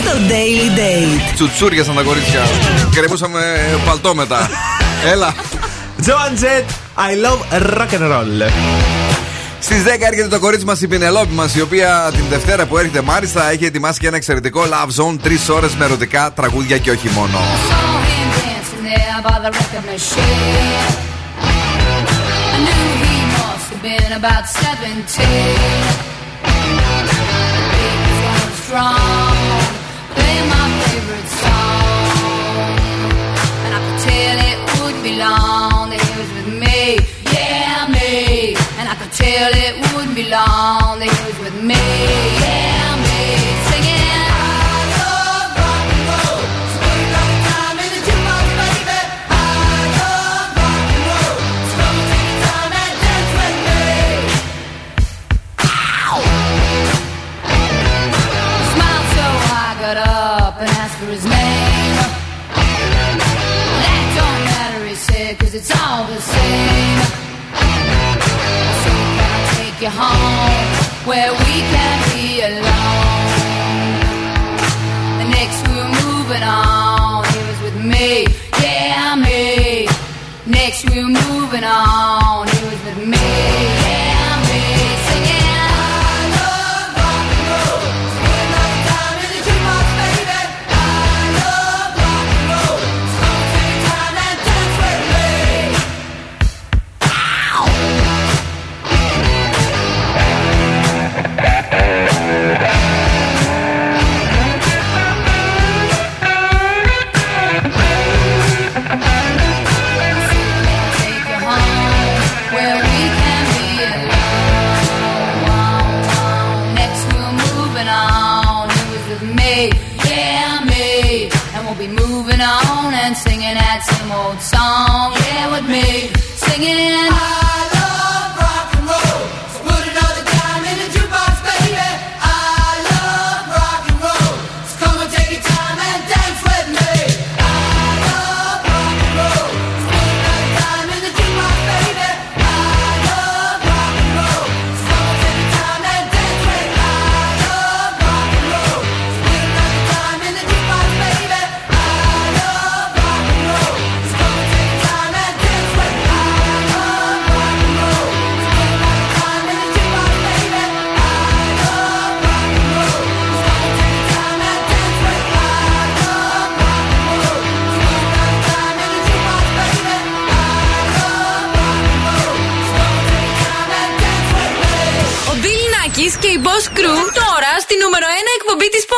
στο Daily Date. Τσουτσούριασαν τα κορίτσια. Κρεμούσαμε παλτό μετά. Έλα. Joan Jett, I love rock and roll. Στις 10 έρχεται το κορίτσι μας η Πινελόπη μας, η οποία την Δευτέρα που έρχεται μάλιστα έχει ετοιμάσει και ένα εξαιρετικό love zone. Τρεις ώρες με ερωτικά τραγούδια και όχι μόνο. dancing where it wouldn't be long. They was with me. where we can be alone. Next we're moving on, he was with me, yeah, me. Next we moving on.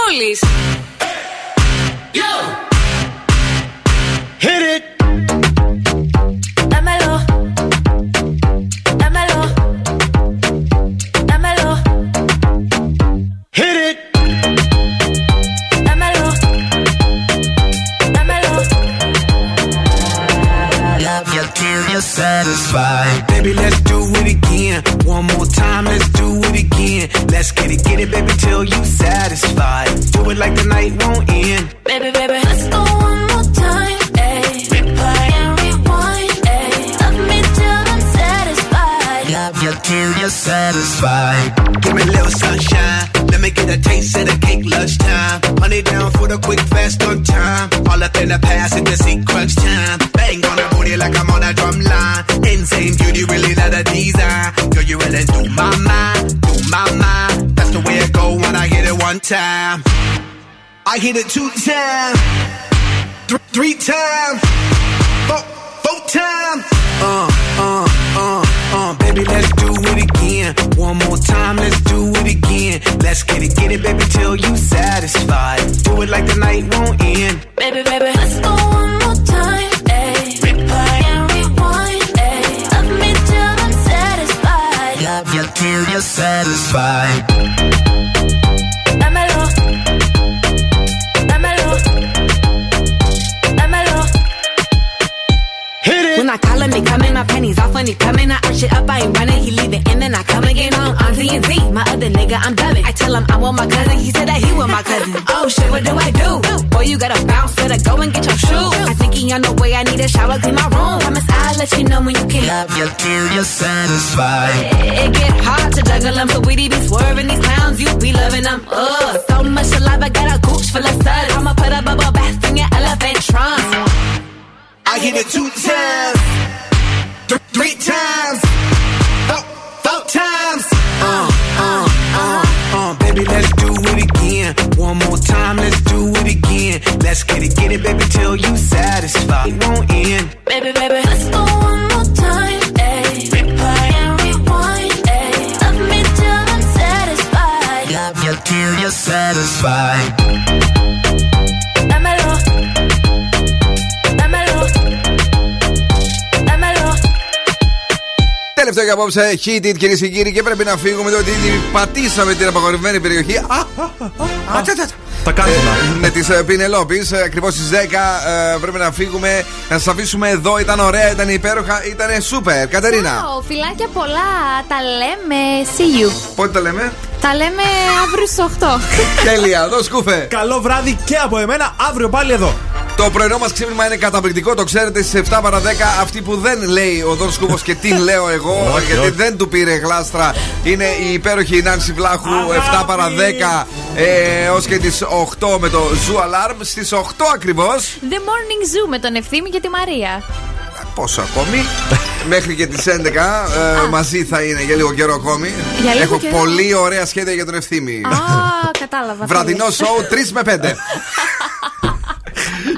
πόλης. it two times, th- three times, four, four times. Uh, uh, uh, uh, baby, let's do it again. One more time, let's do it again. Let's get it, get it, baby, till you till you're satisfied. It, it get hard to juggle them, so we be swerving these clowns. You be loving them, ugh. So much alive, I got a gooch full of suds. I'ma put a bubble bath in your elephant trunk. I hit it two times. και απόψε hit it κυρίες και κύριοι και πρέπει να φύγουμε διότι πατήσαμε την απαγορευμένη περιοχή. Τα κάνουμε. Με τη ε, Πινελόπη, ε, ακριβώς στις 10 ε, πρέπει να φύγουμε. Να σας αφήσουμε εδώ. Ήταν ωραία, ήταν υπέροχα, ήταν super. Κατερίνα. Φιλάκια πολλά. Τα λέμε. See you. Πότε τα λέμε; Τα λέμε αύριο στις 8. Τέλεια, εδώ σκούφε. Καλό βράδυ και από εμένα. Αύριο πάλι εδώ. Το πρωινό μας ξύπνημα είναι καταπληκτικό, το ξέρετε στις 7 παρα 10. Αυτή που δεν λέει ο Δόν Σκούφο και την λέω εγώ, Όχι, γιατί όχι. δεν του πήρε γλάστρα, είναι η υπέροχη Νάνση Βλάχου 7 παρα 10 ε, έως και τις 8 με το Zoo Alarm. Στις 8 ακριβώς. The Morning Zoo με τον Ευθύμη και τη Μαρία. Πόσο ακόμη; Μέχρι και τις 11 ε, μαζί θα είναι για λίγο καιρό ακόμη. Για λίγο Έχω καιρό. πολύ ωραία σχέδια για τον ευθύμη. Α, κατάλαβα. Βραδινό σοου 3 με 5.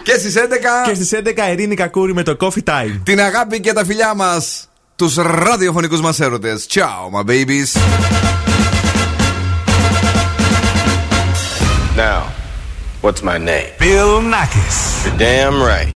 και στις 11. Και στις 11 Ειρήνη Κακούρη με το Coffee Time. Την αγάπη και τα φιλιά μας. Τους ραδιοφωνικούς μας έρωτες. Ciao, my babies. Now, what's my name? Bill Nackis. You're damn right.